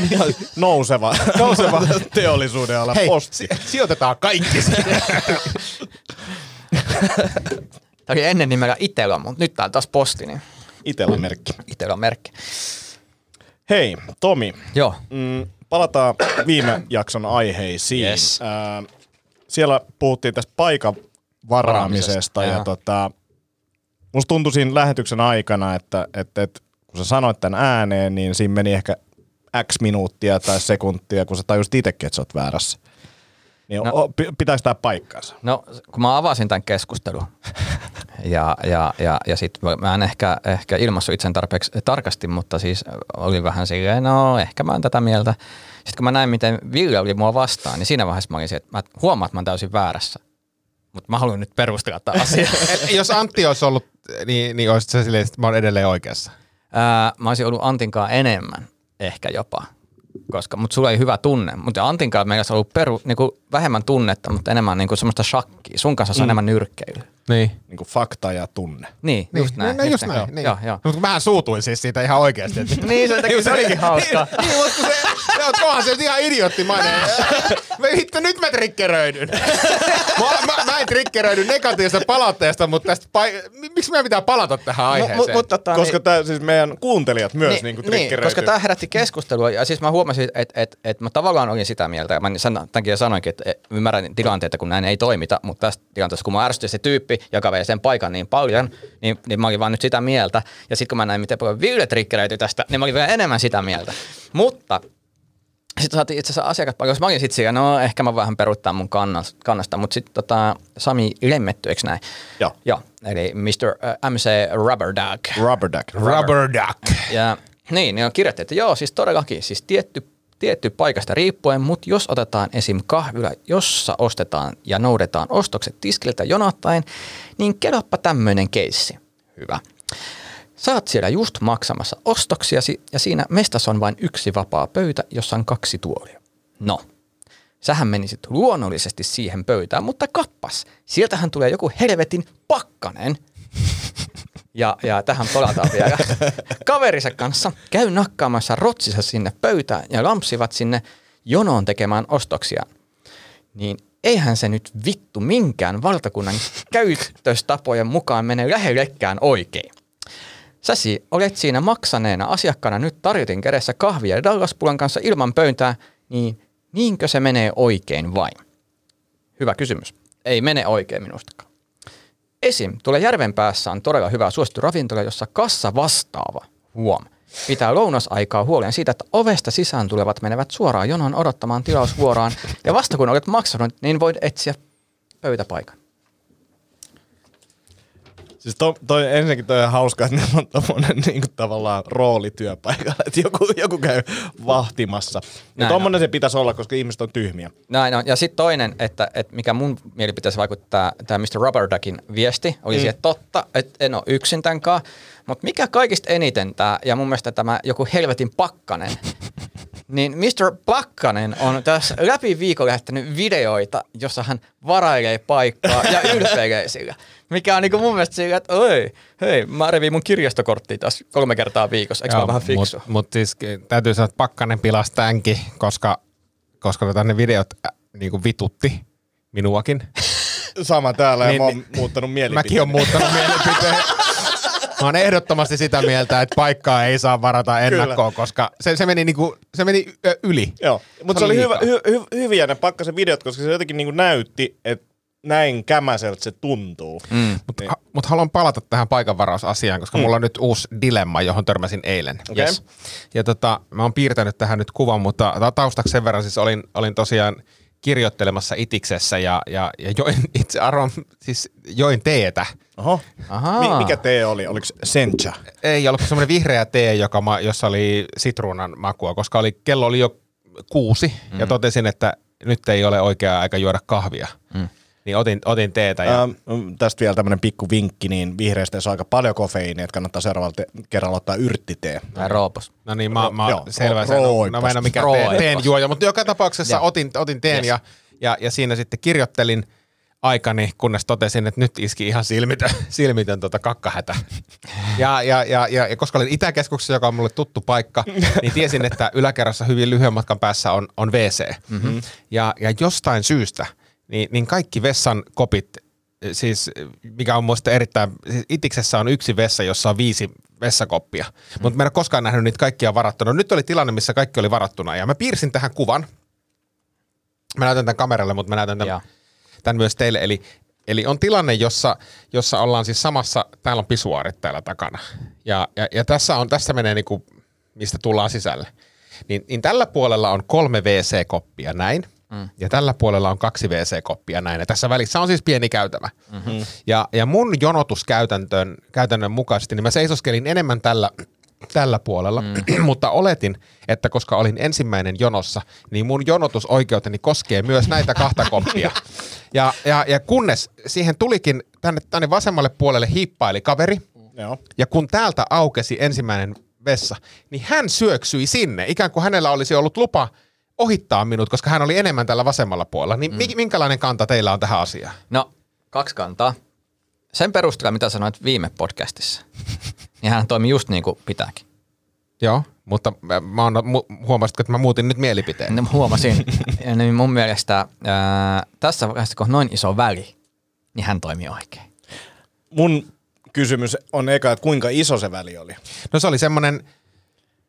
<laughs> nouseva, <laughs> nouseva teollisuuden ala Hei, posti. si- sijoitetaan kaikki siihen. Tämä oli ennen nimellä Itella, mutta nyt tää on taas posti, niin Itellä merkki. Itella on merkki. Hei, Tomi. Joo. Mm, palataan viime jakson aiheisiin. Yes. Ää, siellä puhuttiin tästä paikan varaamisesta ja tota, musta tuntui siinä lähetyksen aikana, että, että, että kun sä sanoit tämän ääneen, niin siinä meni ehkä X minuuttia tai sekuntia, kun sä tajusit itsekin, että sä oot väärässä. Niin No. pitääkö tämä paikkansa? No, kun mä avasin tämän keskustelun ja, ja, ja, ja sitten mä en ehkä, ehkä ilmassu itsen tarpeeksi tarkasti, mutta siis oli vähän silleen, no ehkä mä oon tätä mieltä. Sitten kun mä näin, miten Ville oli mua vastaan, niin siinä vaiheessa mä olin se, että mä huomaan, että mä oon täysin väärässä. Mutta mä haluan nyt perustella tätä asiaa. <laughs> Et jos Antti olisi ollut, niin, niin olisit se silleen, että mä oon edelleen oikeassa. Ää, mä olisin ollut Antinkaan enemmän, ehkä jopa. Koska, mutta sulla ei hyvä tunne. Mutta Antinkaan meillä olisi ollut peru, niinku, vähemmän tunnetta, mutta enemmän niinku, semmoista shakkia. Sun kanssa se on enemmän nyrkkeilyä. Niin. Niin kuin fakta ja tunne. Niin, Niin, just näin. No, just näin. Joo, niin. joo, joo. Mutta mähän suutuin siis siitä ihan oikeasti. Että <laughs> Niin, sen takia se olikin hauskaa. <laughs> Niin, niin mutta se, se on, onhan se nyt ihan idioottimainen. <laughs> Mä hitto, nyt mä triggeröidyn. Mä, mä, mä en triggeröidy negatiivisesta palautteesta, mutta tästä pai- mi- miksi meidän pitää palata tähän aiheeseen? Mut, mut, tota, Koska niin, tää, siis meidän kuuntelijat myös niin, niin, niin niin, koska tämä herätti keskustelua ja siis mä huomasin, että et, et mä tavallaan olin sitä mieltä ja mä tämän takia sanoinkin, että et, ymmärrän tilanteita, kun näin ei toimita, mutta tässä tilanteessa, kun mä ärsytti se tyyppi, joka vei sen paikan niin paljon, niin, niin mä olin vaan nyt sitä mieltä ja sitten kun mä näin, miten paljon Ville triggeröityi tästä, niin mä olin vielä enemmän sitä mieltä. Mutta sitten saatiin itse asiassa asiakas paljon, mä olin sitten siellä, no ehkä mä vähän peruuttaa mun kannasta, mutta sitten tota, Sami Lemmetty, eikö näin? Joo. Joo, eli Mr. äh, MC Rubber Dog. Rubber duck. Rubber duck. Ja niin, ne on kirjoittu, että joo, siis todellakin, siis tietty, tietty paikasta riippuen, mutta jos otetaan esim. kahvila, jossa ostetaan ja noudetaan ostokset tiskiltä jonottaen, niin keloppa tämmöinen keissi. Hyvä. Saat siellä just maksamassa ostoksiasi ja siinä mestassa on vain yksi vapaa pöytä, jossa on kaksi tuolia. No, sähän menisit luonnollisesti siihen pöytään, mutta kappas, sieltähän tulee joku helvetin pakkanen, <laughs> Ja, ja tähän palataan vielä. <laughs> Kaverinsa kanssa käy nakkaamassa rotsissa sinne pöytään ja lampsivat sinne jonoon tekemään ostoksiaan. Niin eihän se nyt vittu minkään valtakunnan käytöstapojen mukaan mene lähellekään oikein. Säsi, olet siinä maksaneena asiakkaana nyt tarjotin kädessä kahvia ja dallaspulan kanssa ilman pöytää, niin niinkö se menee oikein vain? Hyvä kysymys. Ei mene oikein minustakaan. Esim. Tuolla järven päässä on todella hyvä suosittu ravintola, jossa kassa vastaava, huom, pitää lounasaikaa huolen siitä, että ovesta sisään tulevat menevät suoraan jonon odottamaan tilausvuoroaan, ja vasta kun olet maksanut, niin voit etsiä pöytäpaikan. Siis to, toi, ensinnäkin toi on hauska, että ne on tommonen niinku tavallaan rooli työpaikalla, että joku, joku käy vahtimassa. Ja Näin tommonen se pitäisi olla, koska ihmiset on tyhmiä. Näin on. Ja sitten toinen, että, että mikä mun mielipiteessä vaikuttaa, tämä Mr. Rubber Duckin viesti, oli mm. se, että totta, että en ole yksin tämän kanssa, mutta mikä kaikista eniten tämä, ja mun mielestä tämä joku helvetin pakkanen, <laughs> niin Mr. Pakkanen on tässä läpi viikon lähettänyt videoita, jossa hän varailee paikkaa ja <laughs> ylpeilee sillä. Mikä on niinku mun mielestä sillä, että oi, hei, mä revin mun kirjastokorttia taas kolme kertaa viikossa, eikö mä ole vähän fiksu? Mutta mut siis täytyy sanoa, että Pakkanen pilasi tämänkin, koska, koska tota ne videot äh, niinku vitutti minuakin. <laughs> Sama täällä, Niin, ja mä oon niin. muuttanut mielipiteen. Mäkin on muuttanut mielipiteen. <laughs> Mä oon ehdottomasti sitä mieltä, että paikkaa ei saa varata ennakkoon, koska se, se meni, niinku, se meni yli. Joo, mutta se, oli hyvä, hy, hy, hyviä ne pakkasen videot, koska se jotenkin niinku näytti, että näin kämäseltä se tuntuu. Mm. Mutta ha, mut haluan palata tähän paikanvarausasiaan, koska mm. mulla on nyt uusi dilemma, johon törmäsin eilen. Okei. Yes. Ja tota, mä oon piirtänyt tähän nyt kuvan, mutta ta- taustaksi sen verran siis olin, olin tosiaan kirjoittelemassa itiksessä ja, ja, ja join <laughs> itse arvon, siis join teetä. Oho. Mi, mikä tee oli? Oliko se sencha? Ei ollut semmoinen vihreä tee, joka ma, jossa oli sitruunan makua, koska oli, kello oli jo kuusi mm. ja totesin, että nyt ei ole oikea aika juoda kahvia. Mm. Niin otin, otin teetä ja Ähm, tästä vielä tämmönen pikku vinkki, niin vihreästä on aika paljon kofeiinia, että kannattaa seuraavalla te- kerralla ottaa yrttitee. Tai roopos. No niin, mä, mä Joo, selvä ro- se. No, no mä en ole mikään teen, teen juoja, mutta joka tapauksessa otin, otin teen Yes. ja, ja, ja, siinä sitten kirjoittelin aikani, kunnes totesin, että nyt iski ihan silmitön, <laughs> silmitön tota kakkahätä. <laughs> Ja, ja, ja, ja, ja koska olin Itäkeskuksessa, joka on mulle tuttu paikka, <laughs> niin tiesin, että yläkerrassa hyvin lyhyen matkan päässä on, on WC. Mm-hmm. Ja, ja jostain syystä, niin, niin kaikki vessan kopit, siis mikä on muista erittäin, siis Itiksessä on yksi vessa, jossa on viisi vessakoppia, mm. mutta mä en ole koskaan nähnyt niitä kaikkia varattuna. Nyt oli tilanne, missä kaikki oli varattuna ja mä piirsin tähän kuvan. Mä näytän tämän kameralle, mutta mä näytän Joo. tämän, tämän myös teille. Eli, eli on tilanne, jossa, jossa ollaan siis samassa, täällä on pisuaarit täällä takana. Ja, ja, ja tässä, on, tässä menee niinku, mistä tullaan sisälle. Niin, niin tällä puolella on kolme WC-koppia näin. Mm. Ja tällä puolella on kaksi WC-koppia näin. Ja tässä välissä on siis pieni käytävä. Mm-hmm. Ja, ja mun jonotuskäytäntön käytännön mukaisesti, niin mä seisoskelin enemmän tällä, tällä puolella, mm. <clears throat> mutta oletin, että koska olin ensimmäinen jonossa, niin mun jonotusoikeuteni koskee myös näitä kahta <laughs> koppia. Ja, ja, ja kunnes siihen tulikin tänne, tänne vasemmalle puolelle hiippaili kaveri, Joo. ja kun täältä aukesi ensimmäinen vessa, niin hän syöksyi sinne, ikään kuin hänellä olisi ollut lupa ohittaa minut, koska hän oli enemmän tällä vasemmalla puolella. Niin mm. minkälainen kanta teillä on tähän asiaan? No, kaksi kantaa. Sen perusteella, mitä sanoit viime podcastissa, <laughs> niin hän toimi just niin kuin pitääkin. Joo, mutta mä, mä mu- huomasitko, että mä muutin nyt mielipiteen? No, huomasin. <laughs> Ja niin mun mielestä ää, tässä vaiheessa, kun on noin iso väli, niin hän toimii oikein. Mun kysymys on eka, että kuinka iso se väli oli. No se oli semmonen,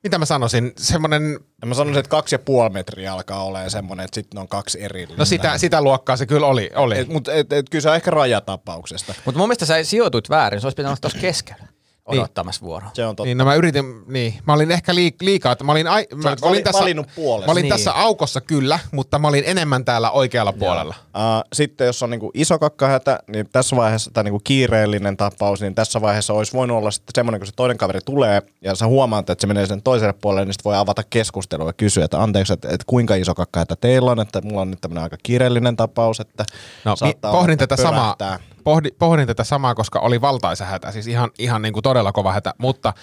mitä mä sanoisin, semmonen, Ja mä sanoisin, että kaksi ja puoli metriä alkaa olemaan semmoinen, että sitten on kaksi erillistä. no sitä, sitä luokkaa se kyllä oli. oli. Mutta et, et, kyllä se on ehkä rajatapauksesta. Mutta mun mielestä sä sijoituit väärin. Se olisi pitänyt olla tuossa keskellä odottamassa vuoroa. Se on totta. Niin, no mä yritin, niin, mä olin ehkä liik- liikaa, että mä olin, ai, mä, olit olin tässä, mä olin Niin. tässä aukossa kyllä, mutta mä olin enemmän täällä oikealla puolella. Uh, sitten jos on niinku iso kakkahätä, niin tässä vaiheessa, tai niinku kiireellinen tapaus, niin tässä vaiheessa olisi voinut olla sitten semmoinen, kun se toinen kaveri tulee, ja sä huomaat, että se menee sen toiselle puolelle, niin sit voi avata keskustelua ja kysyä, että anteeksi, että, että kuinka iso kakkahätä teillä on, että mulla on nyt tämmöinen aika kiireellinen tapaus, että No, mi- saattaa olla, pohdin, tätä samaa, pörähtää. Pohdi, pohdin tätä samaa, koska oli valtaisa hätä, siis ihan, ihan niin kuin todella kova hätä, mutta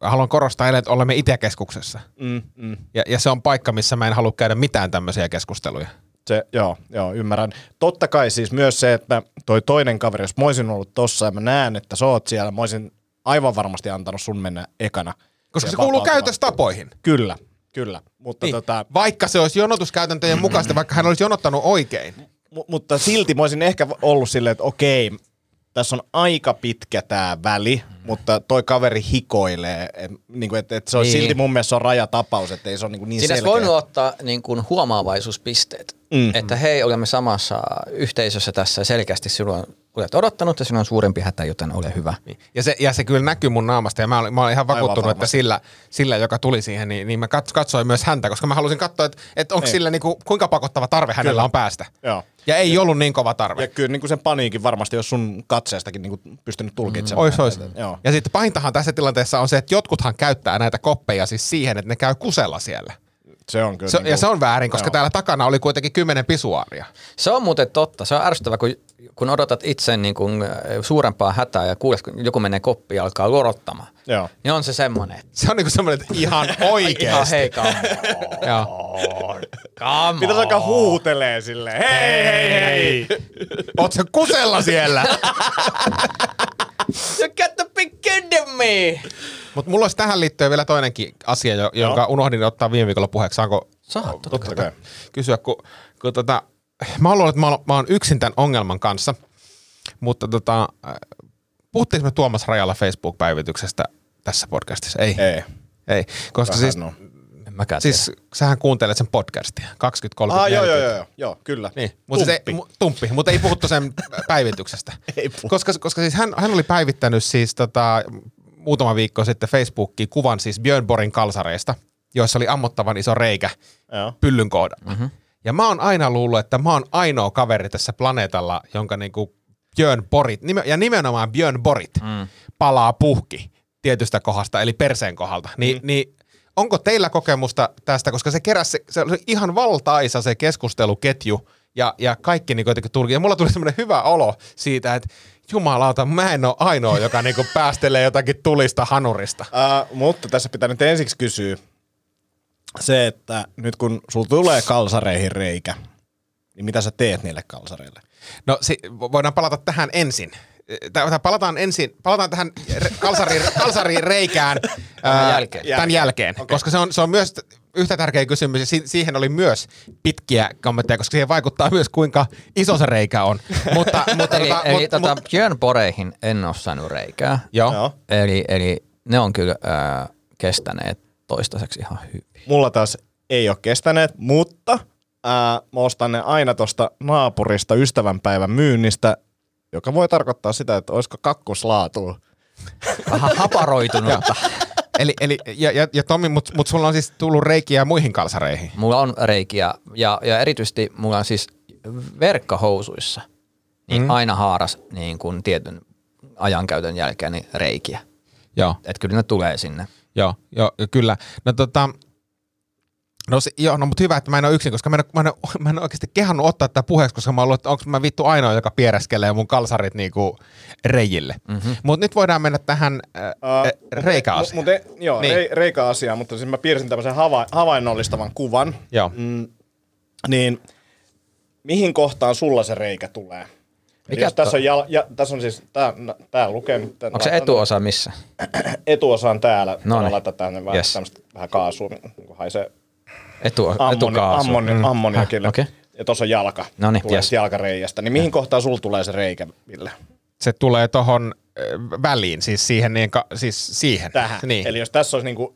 haluan korostaa edelleen, että olemme Itäkeskuksessa. Mm, mm. Ja, ja se on paikka, missä mä en halua käydä mitään tämmöisiä keskusteluja. Se, joo, joo, ymmärrän. Totta kai siis myös se, että toi toinen kaveri, jos mä olisin ollut tossa ja mä näen, että sä oot siellä, mä olisin aivan varmasti antanut sun mennä ekana. Koska se kuuluu käytöstapoihin. Kyllä, kyllä. Mutta, Niin. tota, Vaikka se olisi jonotuskäytäntöjen mukaista, vaikka hän olisi jonottanut oikein. Mu- mutta silti mä olisin ehkä ollut silleen, että okei, tässä on aika pitkä tämä väli, mutta toi kaveri hikoilee. Et, niin kuin, et, et se on Niin. silti mun mielestä se on rajatapaus, että ei se ole niin, kuin niin Siinä selkeä. voinut ottaa niin kuin huomaavaisuuspisteet. Mm. Että hei, olemme samassa yhteisössä tässä selkeästi silloin olet odottanut ja sinulla on suurempi hätä, joten ole hyvä. Ja se, ja se kyllä näkyy mun naamasta ja mä olin, mä olin ihan vakuuttunut, että sillä, sillä, joka tuli siihen, niin, niin mä kat- katsoin myös häntä, koska mä halusin katsoa, että, että onko Ei. sillä niinku, kuinka pakottava tarve hänellä Kyllä. on päästä. Joo. Ja ei ollut niin kova tarve. Ja kyllä niin kuin sen paniikin varmasti, jos sun katseestakin niin kuin pystynyt tulkitsemaan. Ois, ois. Joo. Ja sitten pahintahan tässä tilanteessa on se, että jotkuthan käyttää näitä koppeja siis siihen, että ne käy kusella siellä. Se on kyllä. Se, niin ja se on väärin, koska Joo. täällä takana oli kuitenkin kymmenen pisuaaria. Se on muuten totta. Se on ärsyttävä, kun, kun odotat itse niin kuin, äh, suurempaa hätää ja kuulet, kun joku menee koppiin ja alkaa lorottamaan. Joo. Niin on se semmoinen, että Se on niinku semmoinen, että ihan <laughs> oikeesti. ihan hei, come <laughs> Joo. on. Pitäisi alkaa huutelee silleen, hei, hei, hei. Oot se kusella siellä? <laughs> You got to be kidding me! Mutta mulla olisi tähän liittyen vielä toinenkin asia, jo- jonka unohdin ottaa viime viikolla puheeksi. Saanko Saa, totta Totta kai. kysyä, kun, kun tota, mä luullut, että mä oon, mä oon yksin tämän ongelman kanssa, mutta tota, puhuttiinko me Tuomas Rajalla Facebook-päivityksestä tässä podcastissa? Ei. Ei. Ei, koska Vähän siis, no. En mäkään siis sähän kuuntelet sen podcastia, 20 30 Ah, joo, joo, 40. joo, joo, joo, kyllä. Niin, mutta siis ei, tumppi, mutta ei puhuttu sen <laughs> päivityksestä. Ei puhuttu. koska, koska siis hän, hän oli päivittänyt siis tota, muutama viikko sitten Facebookiin kuvan siis Björn Borin kalsareista, joissa oli ammottavan iso reikä Joo. pyllyn kohdalla. Mm-hmm. Ja mä oon aina luullut, että mä oon ainoa kaveri tässä planeetalla, jonka niinku Björn Borit, nime, ja nimenomaan Björn Borit, mm. palaa puhki tietystä kohdasta, eli perseen kohdalta. Ni, mm. Niin onko teillä kokemusta tästä, koska se keräsi, se, se oli ihan valtaisa se keskusteluketju, ja, ja kaikki niin jotenkin tuli. Ja mulla tuli semmoinen hyvä olo siitä, että jumalauta, mä en ole ainoa, joka niin <laughs> päästelee jotakin tulista hanurista. Uh, mutta tässä pitää nyt ensiksi kysyä se, että nyt kun sulla tulee kalsareihin reikä, niin mitä sä teet niille kalsareille? No si- voidaan palata tähän ensin. Tai palataan ensin, palataan tähän re- kalsariin, kalsariin reikään ää, jälkeen. tämän jälkeen, Okei. koska se on, se on myös yhtä tärkeä kysymys ja si- siihen oli myös pitkiä kommentteja, koska siihen vaikuttaa myös kuinka iso se reikä on. <laughs> mutta, mutta, Eli, tota, eli mut- tota, mut- Björn Boreihin en ole saanut reikää. joo. Joo. Eli, eli ne on kyllä äh, kestäneet toistaiseksi ihan hyvin. Mulla taas ei ole kestäneet, mutta ää, mä ostan ne aina tosta naapurista ystävänpäivän myynnistä, joka voi tarkoittaa sitä, että olisiko kakkoslaatua. Vähän haparoitunutta. <laughs> Eli, eli, ja, ja, ja Tomi, mutta mut sulla on siis tullut reikiä muihin kalsareihin. mulla on reikiä ja, ja erityisesti mulla on siis verkkahousuissa niin mm. aina haaras niin kuin tietyn ajankäytön jälkeen niin reikiä. Joo. Että kyllä ne tulee sinne. Joo, joo, kyllä. No tota, no, se, joo, no mutta hyvä, että mä en ole yksin, koska mä en, ole- mä en, ole- mä en ole oikeasti kehannut ottaa tätä puheeksi, koska mä oon ollut, että onko mä vittu ainoa, joka piereskelee mun kalsarit niinku reijille. Mm-hmm. Mutta nyt voidaan mennä tähän äh, äh, reikäasiaan. Mutta joo, Niin. niin. reikä-asiaan, mutta siis mä piirsin tämmöisen hava- havainnollistavan kuvan. Joo. Mm, niin mihin kohtaan sulla se reikä tulee? Mikä jos tässä on, jal, ja, tässä on siis, tää, tää lukee nyt. Onko se no, etuosa missä? <clears throat> Etuosa on täällä. No niin. Laittaa tänne vähän, Yes. tämmöistä vähän kaasua, niin kun haisee Etu, ammoni, etukaasu. ammoni, Mm. ammoniakille. Okei. Ja tuossa on jalka. Noniin, tulee yes. jalkareijästä. Niin mihin kohtaan sulla tulee se reikä, Ville? Se tulee tohon äh, väliin, siis siihen, niin, ka, siis siihen. Tähän. Niin. Eli jos tässä olisi niinku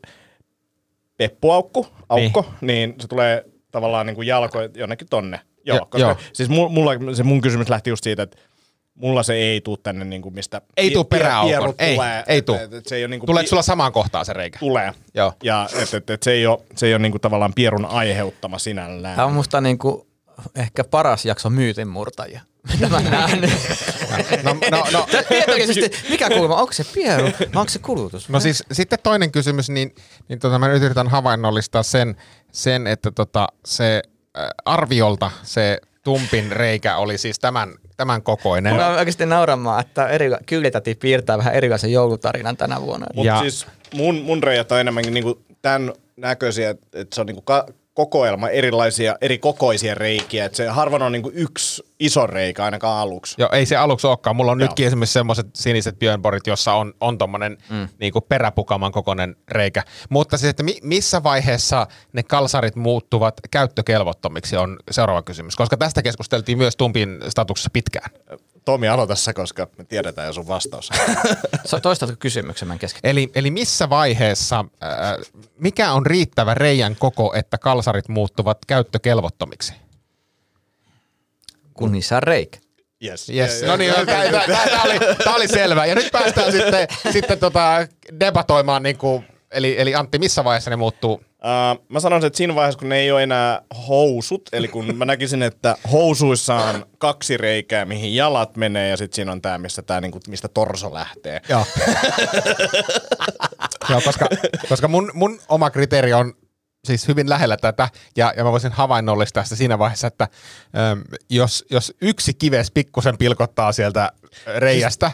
peppuaukko, aukko, niin. niin se tulee tavallaan niinku jalko jonnekin tonne. Joo, Jo- koska joo. siis mu- mulla, se mun kysymys lähti just siitä, että mulla se ei tuu tänne niinku mistä Ei tuu peräaukon. pierut Ei, tulee. ei Et- tuu. et- et se ei ole niinku Tuleeko pie- sulla samaan kohtaan se reikä? Tulee. Joo. Ja et, et, et se ei ole, se ei ole niinku tavallaan pierun aiheuttama sinällään. Tämä on musta niinku ehkä paras jakso myytin murtajia. Mitä mä näen. <laughs> No, no, no, mikä kulma? Onko se pieru vai onko se kulutus? No siis sitten toinen kysymys, niin, niin tota, mä nyt yritän havainnollistaa sen, sen että tota, se arviolta se tumpin reikä oli siis tämän, tämän kokoinen. Mä oikeasti nauramaan, että eri, kyllitäti piirtää vähän erilaisen joulutarinan tänä vuonna. Mutta siis mun, mun reijät on enemmänkin niinku tämän näköisiä, että et se on niinku ka- kokoelma erilaisia, eri kokoisia reikiä. Et se harvoin on niinku yksi iso reikä ainakaan aluksi. Joo, ei se aluksi olekaan. Mulla on Joo. nytkin esimerkiksi semmoiset siniset Björnborgit, jossa on, on tommonen mm. niinku peräpukaman kokoinen reikä. Mutta siis, että mi, missä vaiheessa ne kalsarit muuttuvat käyttökelvottomiksi on seuraava kysymys. Koska tästä keskusteltiin myös Tumpin statuksessa pitkään. Tomi, aloita sä, koska me tiedetään jo sun vastaus. <laughs> Sä toistatko kysymyksen, mä en. Eli, eli missä vaiheessa, äh, mikä on riittävä reijän koko, että kalsarit muuttuvat käyttökelvottomiksi? Kun niissä on reikä. yes. Yes. No niin, tämä oli, tää oli selvä. Ja nyt päästään sitten, sitten tota debatoimaan, niin kuin, eli, eli Antti, missä vaiheessa ne muuttuu? Uh, mä sanoisin, että siinä vaiheessa, kun ne ei ole enää housut, eli kun mä näkisin, että housuissa on kaksi reikää, mihin jalat menee, ja sitten siinä on tämä, missä tää, niinku, mistä torso lähtee. Joo. <laughs> Joo, koska, koska mun, mun oma kriteeri on siis hyvin lähellä tätä, ja, ja mä voisin havainnollistaa sitä siinä vaiheessa, että äm, jos, jos yksi kives pikkusen pilkottaa sieltä reiästä,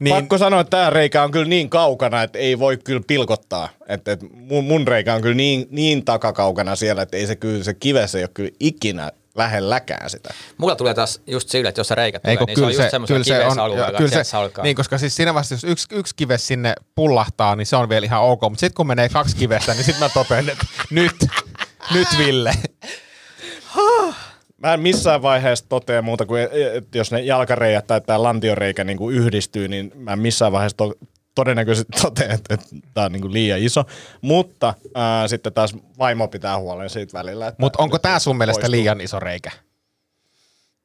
Niin. Pakko sanoa, että tämä reikä on kyllä niin kaukana, että ei voi kyllä pilkottaa. Että, että mun, mun reikä on kyllä niin, niin takakaukana siellä, että ei se kyllä se kives ei ole kyllä ikinä lähelläkään sitä. Mulla tulee taas just sille, että jos se reikä tulee, Ei, kun niin se on just semmoisella kyllä se on, kivesalueella, joo, kyllä se, se alkaa. niin, koska siis siinä vaiheessa, jos yksi, yksi kives sinne pullahtaa, niin se on vielä ihan ok, mutta sitten kun menee kaksi kivestä, niin sitten mä totean, että nyt, nyt Ville. Mä en missään vaiheessa totea muuta kuin, että jos ne jalkareijät tai tämä lantioreikä niin kuin yhdistyy, niin mä en missään vaiheessa to- todennäköisesti <laughs> totea, että, tämä on niin kuin liian iso. Mutta ää, sitten taas vaimo pitää huolen siitä välillä. Mutta onko tämä sun mielestä poistuu. liian iso reikä?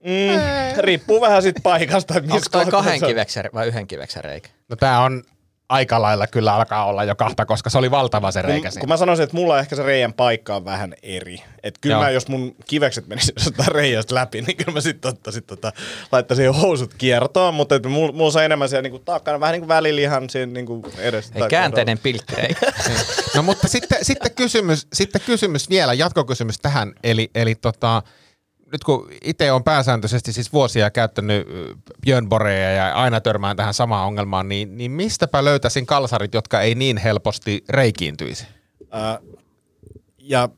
Mm, riippuu vähän siitä paikasta. Onko toi kahden kiveksen vai yhden kiveksen reikä? No tää on aika lailla kyllä alkaa olla jo kahta, koska se oli valtava se reikä kun, siinä. kun mä sanoisin, että mulla ehkä se reijän paikka on vähän eri. Että kyllä Joo. mä, jos mun kivekset menisivät <laughs> reiästä läpi, niin kyllä mä sitten ottaisin tota, laittaisin housut kiertoon, mutta että mulla, mulla on enemmän siellä niinku takana, vähän niin kuin välilihan siinä niinku edestä. Ei käänteinen pilkkireikä. <laughs> No mutta sitten, sitten, kysymys, sitten kysymys vielä, jatkokysymys tähän, eli, eli tota, nyt kun itse on pääsääntöisesti siis vuosia käyttänyt ö, Björn Borgea ja aina törmään tähän samaan ongelmaan, niin, niin mistäpä löytäisin kalsarit, jotka ei niin helposti reikiintyisi? Ää, ja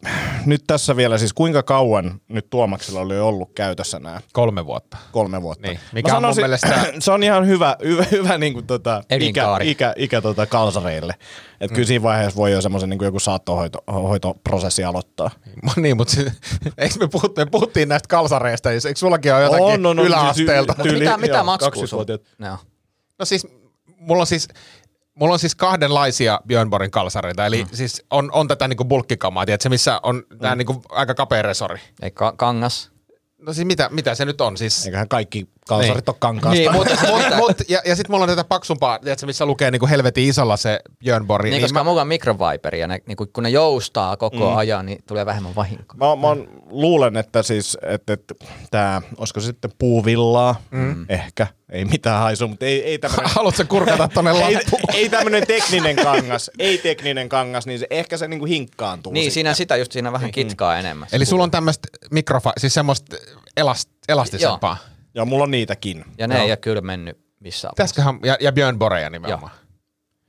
nyt tässä vielä siis kuinka kauan nyt Tuomaksella oli ollut käytössä nämä Kolme vuotta. kolme vuotta. Niin, mikä on mun mielestä- <clears throat> se on ihan hyvä, hyvä, hyvä niin kuin tota, ikä, Elinkaari. ikä, ikä tota kalsareille. Et mm. kyllä siinä vaiheessa voi jo semmoisen niin joku saattohoitoprosessi aloittaa. niin, mutta se, <laughs> eikö me, puhut, me puhuttiin näistä kalsareista, niin eikö sullakin ole jotakin On, on, on, yläasteelta? siis y- Tyyli- mitä mitä joo? 20-vuotiaat. Joo. No siis, mulla on siis, mulla on siis kahdenlaisia Björn Borgin kalsareita, eli mm. siis on, on tätä niinku bulkkikamaa, tiedätkö, missä on tää niinku aika kapea resori. Ei ka- kangas. No siis mitä, mitä se nyt on siis? Eiköhän kaikki kalsarit Niin. ole kankaasta. Niin, mutta <laughs> mut, mut, ja, ja sitten mulla on tätä paksumpaa, tiedätkö, missä lukee niinku helvetin isolla se Björn Borg. Niin, koska mä... mulla on mikroviperi ja ne, niin kun, kun ne joustaa koko mm. ajan, niin tulee vähemmän vahinkoa. Mä, mä on, luulen, että siis, että, että tämä, olisiko se sitten puuvillaa, mm. ehkä, ei mitään haisua, mutta ei, ei tämmöinen... <laughs> Haluatko kurkata tonne ei, <laughs> ei tämmöinen tekninen kangas, ei tekninen kangas, niin se, ehkä se niinku hinkkaantuu. Niin, sitten. siinä sitä just siinä vähän kitkaa enemmän. Eli sulla on tämmöistä mikrofa, siis semmoista elast, elastisempaa. Ja mulla on niitäkin. Ja ne ei ole kyllä mennyt missään. Tässäköhän, ja, ja Björn Borgea nimenomaan.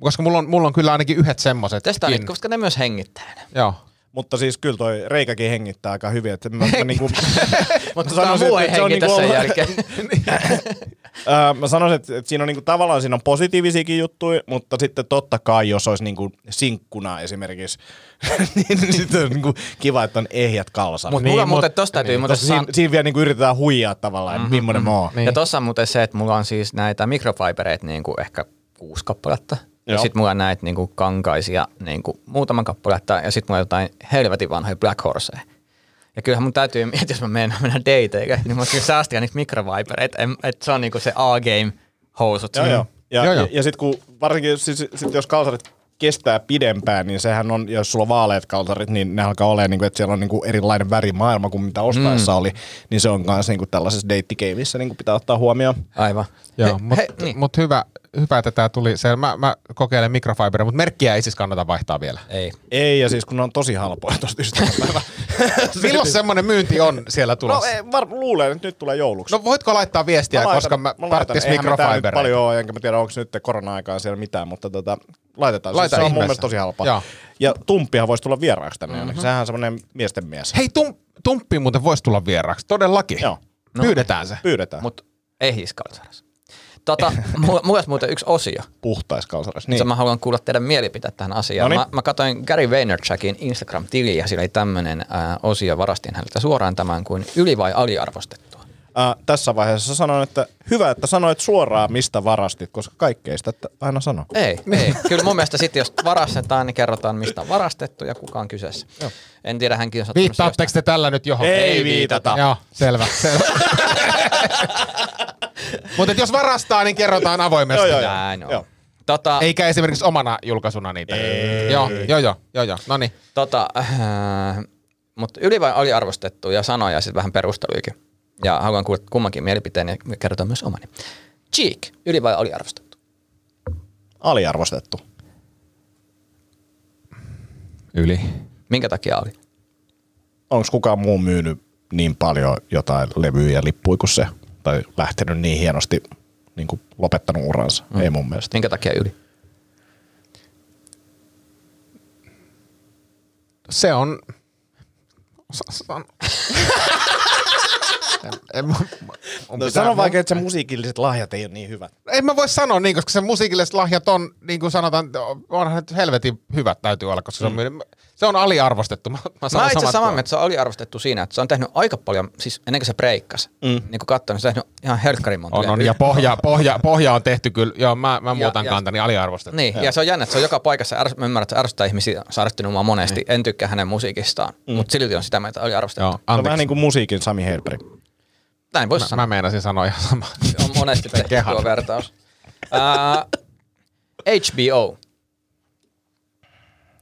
Koska mulla on, mulla on kyllä ainakin yhdet semmoset. Testaa niitä, koska ne myös hengittää. Joo. Mutta siis kyllä toi reikäkin hengittää aika hyvin. Että mä, mä niinku, <laughs> Mutta sanoisin, muu ei että se on hengitä niinku sen jälkeen. <laughs> Öö, mä sanoisin, että, että siinä on niinku, tavallaan siinä on positiivisiakin juttuja, mutta sitten totta kai, jos olisi niinku sinkkuna esimerkiksi, <laughs> niin sitten on niinku kiva, että on ehjät kalsarit. Mutta Niin, mulla muuten mut- tosta täytyy niin, muuten siinä, san- siinä vielä niinku yritetään huijaa tavallaan, että millainen mä oon. Niin. Ja tossa on muuten se, että mulla on siis näitä mikrofibereita niin kuin ehkä kuusi kappaletta. Ja sitten mulla on näitä niin kuin kankaisia niin kuin muutaman kappaletta ja sitten mulla on jotain helvetin vanhoja Black Horseja. Ja kyllähän mun täytyy <laughs> miettiä, jos mä menen, menen dateille, niin mä kyllä säästän niitä mikrofibereita, em- että se on niinku se A-game housut. Joo, joo. Ja, Joo, ja, joo. ja sitten kun varsinkin siis, sit jos kalsarit kestää pidempään, niin sehän on, jos sulla on vaaleat kalsarit, niin ne alkaa olemaan, niin kuin, että siellä on niin kuin erilainen värimaailma kuin mitä ostaessa mm. oli, niin se on myös niin kuin tällaisessa deittikeimissä niin kuin pitää ottaa huomioon. Aivan. Joo, mutta niin. mut hyvä, hyvä, että tämä tuli. Se, mä, mä kokeilen mikrofiberia, mutta merkkiä ei siis kannata vaihtaa vielä. Ei. Ei, ja siis kun ne on tosi halpoja tosta ystäväpäivä. <laughs> Milloin semmoinen myynti on siellä No tulossa? ei, var, luulen, että nyt tulee jouluksi. No voitko laittaa viestiä, laitan- koska mä, laitan. tarttis Eihän mä täällä nyt mikrofibereita. paljon ole, enkä mä tiedä, onko nyt korona-aikaan siellä mitään, mutta tota, laitetaan. Laita siis se on mun mielestä tosi halpaa. Joo. Ja Tumppihan voisi tulla vieraaksi tänne mm-hmm. Sehän on semmoinen miesten mies. Hei, tum, Tumppi muuten voisi tulla vieraaksi, todellakin. Joo. No. Pyydetään se. Pyydetään. Mutta ei hiskalsaras. Tota, <laughs> mulla olisi muuten yksi osio. Puhtais kalsaras. Niin. Niin. Mä haluan kuulla teidän mielipiteet tähän asiaan. Noniin. Mä, mä katsoin Gary Vaynerchukin Instagram-tili ja sillä oli tämmöinen äh, osio, varastin häneltä suoraan tämän kuin yli- vai aliarvostettua. Äh, tässä vaiheessa sanon, että hyvä, että sanoit suoraan, mistä varastit, koska kaikki ei sitä aina sano. Ei, ei. Kyllä mun mielestä sitten, jos varastetaan, niin kerrotaan, mistä on varastettu ja kuka on kyseessä. Joo. En tiedä, hänkin on sattunut Viittaatteko te tällä nyt johon? Ei viitata. Joo, selvä. selvä. <laughs> <laughs> Mutta jos varastaa, niin kerrotaan avoimesti. Joo, joo, joo. Näin on. Joo. Tota, Eikä esimerkiksi omana julkaisuna niitä. Ei. Joo, joo, joo, joo, joo. No niin. tota, äh, mutta yli- vai aliarvostettu ja sanoja sitten vähän perusteluikin. Ja haluan kuulla kummankin mielipiteen ja kertoa myös omani. Cheek, yli- vai aliarvostettu? Aliarvostettu. Yli. Minkä takia oli? Onko kukaan muu myynyt niin paljon jotain levyjä ja lippuja kuin se? Tai lähtenyt niin hienosti niin kuin lopettanut uransa? Mm. Ei mun mielestä. Minkä takia yli? Se on... sa- san- <laughs> en, en, mun- mun No, sano vaikka, että se musiikilliset lahjat ei ole niin hyvät. En mä voi sanoa niin, koska se musiikilliset lahjat on, niin kuin sanotaan, onhan nyt helvetin hyvät täytyy olla, koska se on, mm. Se on aliarvostettu. Mä, mä, Mä itse samaa kuin- mieltä, että se on aliarvostettu siinä, että se on tehnyt aika paljon, siis ennen kuin se breikkasi, mm. niin kun katsoin, niin se on tehnyt ihan helkkarin monta On, on, ja pohja, pohja, pohja on tehty kyllä, joo, mä, mä muutan ja- kantani aliarvostettu. Niin, ja se on jännä, että se on joka paikassa, ärs, mä ymmärrän, että se ärsyttää ihmisiä, se mua monesti, Niin. en tykkää hänen musiikistaan, mm. mutta silti on sitä mieltä aliarvostettu. Joo, Se on vähän anteeksi. niin kuin musiikin Sami Helberg. Näin voisi Mä, sanoa. mä meinasin sanoa ihan sama. On monesti tehty tuo vertaus. Uh, <laughs> HBO.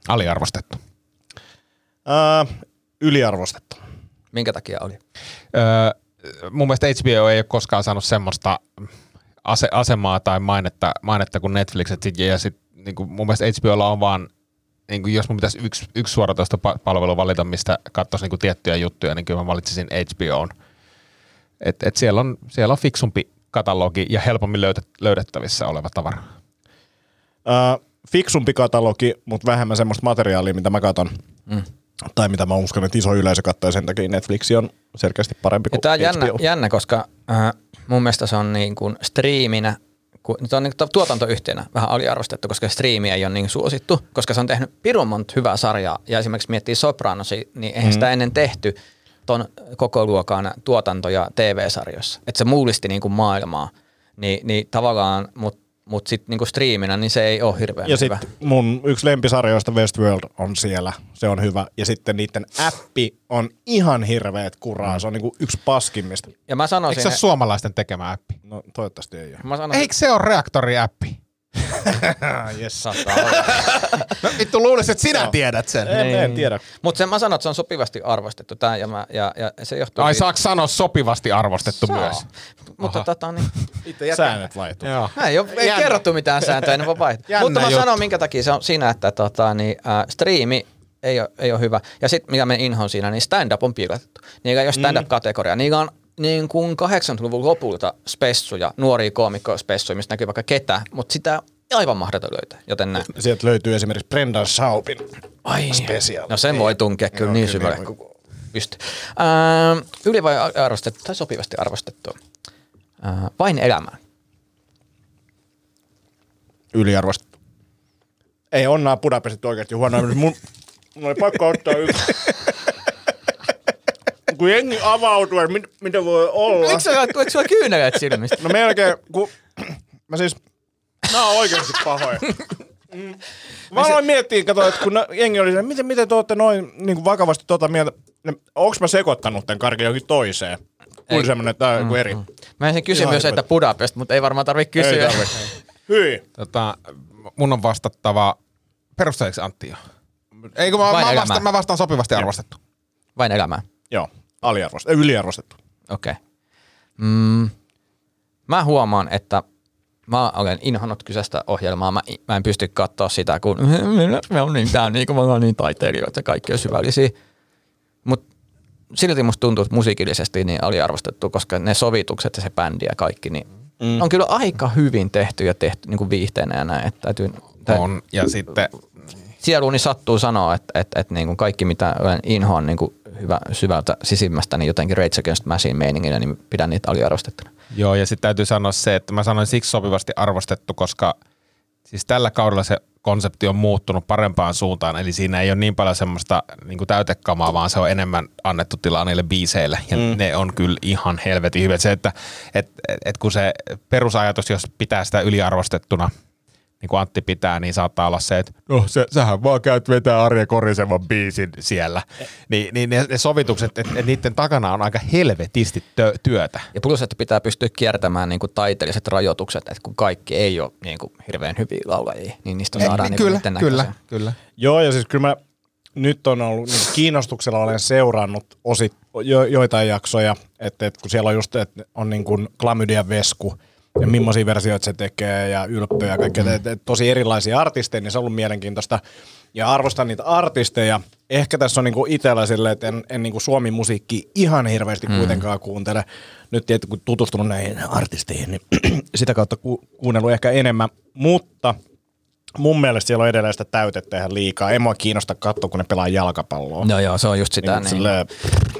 Aliarvostettu. Äh, yliarvostettu. Minkä takia oli? Öö, mun mielestä HBO ei ole koskaan saanut semmoista ase- asemaa tai mainetta, mainetta kuin Netflix. Et sit, ja sit, niin kuin mun mielestä HBOlla on vaan, niin kuin jos mun pitäisi yksi, yksi suoratoista pa- palvelu valita, mistä katsoisi niin kuin tiettyjä juttuja, niin kyllä mä valitsisin HBOn. Et, et siellä, on, siellä on fiksumpi katalogi ja helpommin löydet, löydettävissä oleva tavara. Äh, fiksumpi katalogi, mutta vähemmän semmoista materiaalia, mitä mä katon. Mm. Tai mitä mä uskon, että iso yleisö katsoo sen takia Netflix on selkeästi parempi kuin tämä on jännä, jännä, koska äh, mun mielestä se on niin kuin striiminä, kun, se on niin kuin tuotantoyhtiönä vähän aliarvostettu, koska striimi ei ole niin suosittu, koska se on tehnyt pirun monta hyvää sarjaa. Ja esimerkiksi miettii Sopranosi, niin eihän mm. sitä ennen tehty ton koko luokan tuotanto- ja TV-sarjoissa. Että se mullisti niin kuin maailmaa. Ni, niin tavallaan, mutta mut sitten niin kuin striiminä, niin se ei ole hirveän Ja hyvä. sitten mun yksi lempisarjoista Westworld on siellä, se on hyvä. Ja sitten niiden appi on ihan hirveet kuraa, se on niinku yksi paskimmista. Ja mä Eikö sanoisin, se ole suomalaisten tekemä appi? No toivottavasti ei ole. mä sanoisin, Eikö se ole reaktori-appi? <laughs> yes. saattaa olla. <laughs> No vittu luulisin, että sinä tiedät sen. En, en tiedä. Mutta sen mä sanon, että se on sopivasti arvostettu tää, ja, mä, ja, ja se johtuu Ai siitä- saako sanoa sopivasti arvostettu Saa. myös? Mutta tota niin, Säännöt vaihtuu. Joo. ei, ole, ei Jännä. kerrottu mitään sääntöjä, ne voi vaihtaa. Jännä Mutta mä juttu. sanon, minkä takia se on siinä, että tota, niin, äh, striimi ei ole, ei ole hyvä. Ja sitten mikä me inhoon siinä, niin stand-up on piilotettu. Niillä ei ole stand-up-kategoria. Niillä on niin kuin 80-luvun lopulta spessuja, nuoria koomikkoja spessuja, mistä näkyy vaikka ketä, mutta sitä aivan mahdoton löytää, joten näin. Sieltä löytyy esimerkiksi Brendan Schaupin Ai, special. No sen voi tunkea kyllä Joo, niin syvälle niin kuin pystyy. Ähm, yli vai arvostettu tai sopivasti arvostettu? Äh, vain elämään. Yliarvostettu. Ei onnaa Budapestit oikeasti huono. Mun, mun oli pakko ottaa yksi. <laughs> kun jengi avautuu, että mit, mitä voi olla. Eikö sulla, eikö sulla kyyneleet silmistä? No melkein, kun <clears throat> mä siis, mä oon oikeasti pahoin. Mm. Mä aloin miettiä, kato, että kun jengi oli siellä, miten, miten te ootte noin niin kuin vakavasti tota mieltä, ne, onks mä sekoittanut tämän karkin johonkin toiseen? Tuli Ei. semmonen, että joku eri. Mä ensin kysyin myös, että Budapest, mutta ei varmaan tarvitse Ei kysyä. tarvi. Hyi. Tota, mun on vastattava, perusteeksi Antti jo? Ei kun mä, Vain mä, elämää. vastaan, mä vastaan sopivasti arvostettu. Vain elämään. Joo, aliarvostettu, yliarvostettu. Okei. Okay. Mm, mä huomaan, että mä olen inhonnut kyseistä ohjelmaa. Mä, mä en pysty katsoa sitä, kun me <laughs> on niin, tää on niin kuin me ollaan niin taiteilijoita ja kaikki on syvällisiä. Mutta silti musta tuntuu, että musiikillisesti niin aliarvostettu, koska ne sovitukset ja se bändi ja kaikki, niin mm. on kyllä aika hyvin tehty ja tehty niin kuin viihteenä ja näin. Että täytyy, tä- On, ja sitten sieluuni sattuu sanoa, että, että, että niin kuin kaikki mitä olen inhoan niin kuin hyvä syvältä sisimmästä, niin jotenkin Rage Against Machine meininginä, niin pidän niitä aliarvostettuna. Joo, ja sitten täytyy sanoa se, että mä sanoin siksi sopivasti arvostettu, koska siis tällä kaudella se konsepti on muuttunut parempaan suuntaan, eli siinä ei ole niin paljon semmoista niin kuin täytekamaa, vaan se on enemmän annettu tilaa niille biiseille, ja mm. ne on kyllä ihan helvetin hyvät. Se, että et, et, et kun se perusajatus, jos pitää sitä yliarvostettuna, niin kuin Antti pitää, niin saattaa olla se, että no sä, sähän vaan käyt vetää Arja Korisevan biisin siellä. Ni, niin ne, ne sovitukset, että et niiden takana on aika helvetisti tö, työtä. Ja plus, että pitää pystyä kiertämään niin kuin taiteelliset rajoitukset, että kun kaikki ei ole niin kuin hirveän hyviä laulajia, niin niistä saadaan niin kyllä, niiden kyllä, näköisiä. kyllä. Joo, ja siis kyllä mä nyt on ollut niin kiinnostuksella olen seurannut osit, jo, joitain jaksoja, että, että kun siellä on just että on niin kuin klamydia vesku ja millaisia versioita se tekee ja ylppöjä ja kaikkea, että tosi erilaisia artisteja, niin se on ollut mielenkiintoista. Ja arvostan niitä artisteja. Ehkä tässä on niinku itsellä silleen, että en, en niinku Suomi-musiikki ihan hirveästi mm. kuitenkaan kuuntele. Nyt tietysti kun tutustunut näihin artisteihin, niin <clears throat> sitä kautta ku, kuunnellut ehkä enemmän. Mutta mun mielestä siellä on edelleen sitä täytettä ihan liikaa. Ei mua kiinnosta katsoa, kun ne pelaa jalkapalloa. No joo, se on just sitä. Niin, Niin, silleen,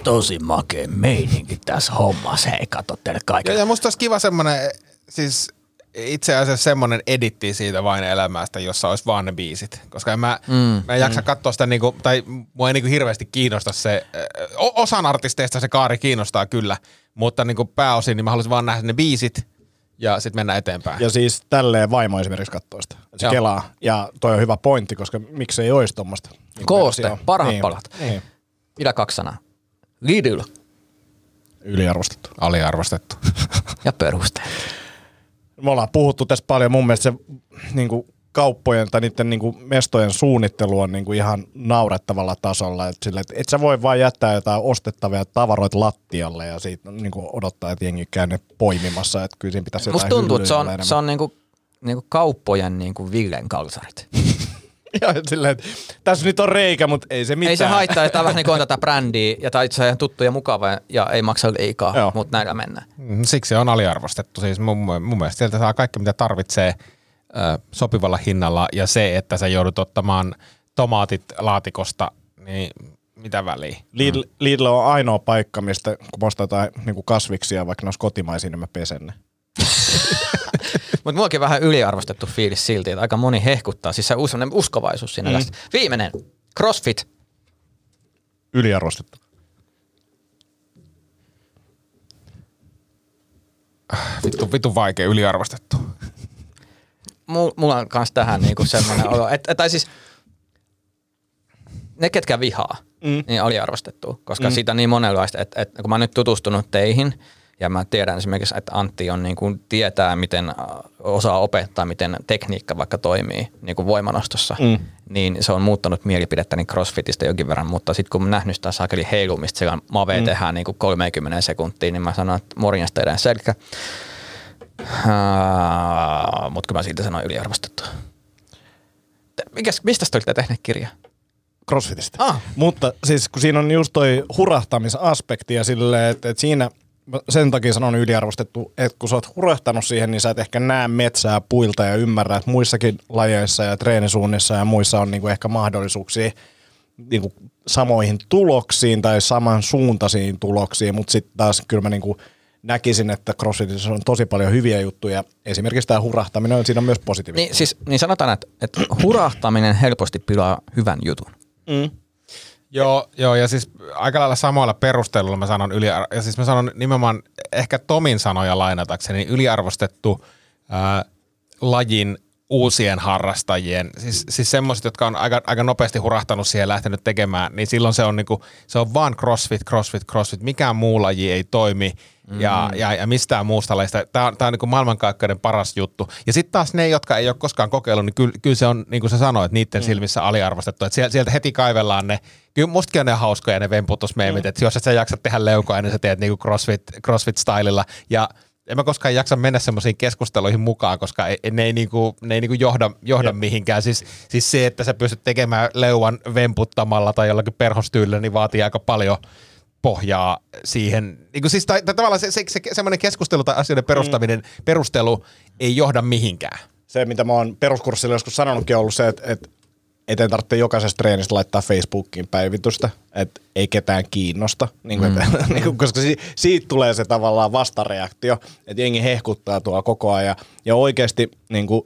Tosi makea meininki tässä hommassa. Hei, katso teille Ja, kaikille. ja musta olisi kiva semmoinen, siis itse asiassa semmoinen editti siitä vain elämästä, jossa olisi vaan ne biisit. Koska en mä, mm, mä en jaksa mm. katsoa sitä, niinku, tai mua ei niinku hirveästi kiinnosta se, ö, o- osan artisteista se kaari kiinnostaa kyllä, mutta niinku pääosin niin mä haluaisin vaan nähdä ne biisit ja sitten mennä eteenpäin. Ja siis tälleen vaimo esimerkiksi katsoo sitä. Se Joo. kelaa. Ja toi on hyvä pointti, koska miksei olisi tuommoista. Niin Kooste, parhaat palat. Niin. Pidä kaksi sanaa. Lidl Yliarvostettu. Aliarvostettu. ja perusteet. <laughs> Me ollaan puhuttu tässä paljon. Mun mielestä se niin kuin kauppojen tai niiden niin kuin mestojen suunnittelu on niin kuin ihan naurettavalla tasolla. Et, sille, et, et sä voi vaan jättää jotain ostettavia tavaroita lattialle ja siitä niin kuin odottaa, että jengi käy ne poimimassa. Että kyllä siinä pitäisi Musta tuntuu, että se on, se on niinku, niinku kauppojen niinku Villen kalsarit. <laughs> Ja silleen, että tässä nyt on reikä, mutta ei se mitään. Ei se haittaa, että vähän niin kuin on tätä brändiä ja tai se on ihan tuttu ja mukava ja ei maksa liikaa, Joo. mutta näillä mennään. Mm, Siksi se on aliarvostettu. Siis mun, mun mielestä sieltä saa kaikki, mitä tarvitsee ö, sopivalla hinnalla ja se, että sä joudut ottamaan tomaatit laatikosta, niin mitä väliä? Lidl, Lidl on ainoa paikka, mistä kun mä ostan jotain niin kasviksia, vaikka ne olisi kotimaisia, niin mä pesen ne. Mutta muakin vähän yliarvostettu fiilis silti, että aika moni hehkuttaa. Siis se uskovaisuus siinä mm. tästä. Viimeinen, CrossFit. Yliarvostettu. Vittu, vittu vaikea, yliarvostettu. Mulla, mulla on kans tähän niinku semmoinen olo, että, tai siis ne, ketkä vihaa, mm. niin aliarvostettu, koska mm. siitä on niin monenlaista, että, että kun mä oon nyt tutustunut teihin, ja mä tiedän esimerkiksi, että Antti on niin kuin tietää, miten äh, osaa opettaa, miten tekniikka vaikka toimii niin kuin voimanostossa, mm. niin se on muuttanut mielipidettäni CrossFitistä jonkin verran, mutta sitten kun mä nähnyt sitä sakeli heilumista, siellä mave mm. tehdään niin kuin 30 sekuntia, niin mä sanon, että morjens teidän selkä. Uh, mutta kun mä silti sanoin yliarvostettua. Te- Mikäs, mistä te olitte tehneet kirja? Crossfitista. Ah. Mutta siis kun siinä on just toi hurahtamisaspekti ja silleen, että, että siinä sen takia sanon yliarvostettu, että kun sä oot hurahtanut siihen, niin sä et ehkä näe metsää puilta ja ymmärrä, että muissakin lajeissa ja treenisuunnissa ja muissa on niinku ehkä mahdollisuuksia niinku samoihin tuloksiin tai samansuuntaisiin tuloksiin, mutta sitten taas kyllä mä niinku näkisin, että CrossFitissa on tosi paljon hyviä juttuja. Esimerkiksi tämä hurahtaminen on siinä on myös positiivista. Niin, siis, niin sanotaan, että, että hurahtaminen helposti pilaa hyvän jutun. Joo, joo, ja siis aika lailla samoilla perusteluilla mä sanon yli, ja siis mä sanon nimenomaan ehkä Tomin sanoja lainatakseni, yliarvostettu ää, lajin uusien harrastajien, siis, siis semmoiset, jotka on aika, aika nopeasti hurahtanut siihen ja lähtenyt tekemään, niin silloin se on, niinku, se on vaan crossfit, crossfit, crossfit, mikään muu laji ei toimi ja, ja, ja mistään muusta lajista. Tämä on, tää on niinku maailmankaikkeuden paras juttu. Ja sitten taas ne, jotka ei ole koskaan kokeillut, niin kyllä, kyllä se on, niin kuin sä sanoit, niiden mm. silmissä aliarvostettu. Että sieltä, sieltä heti kaivellaan ne, kyllä mustakin on ne hauskoja ne vemputusmeemit, mm. että jos et sä jaksa tehdä leukoa, niin sä teet niinku crossfit, crossfit-stylilla. Ja en mä koskaan jaksa mennä semmoisiin keskusteluihin mukaan, koska ei, ne ei, niinku, ne ei niinku johda, johda mihinkään. Siis, siis se, että sä pystyt tekemään leuan vemputtamalla tai jollakin perhostyylillä, niin vaatii aika paljon pohjaa siihen. Niin siis, tai, tai tavallaan se, se, se, semmoinen keskustelu tai asioiden perustaminen, mm. perustelu ei johda mihinkään. se, mitä mä oon peruskurssilla joskus sanonutkin, on ollut se, että, että eteen tarvitse jokaisesta treenistä laittaa Facebookiin päivitystä, että ei ketään kiinnosta, niin kuin, mm. että, <laughs> niin kuin, koska si, siitä tulee se tavallaan vastareaktio, että jengi hehkuttaa tuo koko ajan ja oikeasti niin kuin,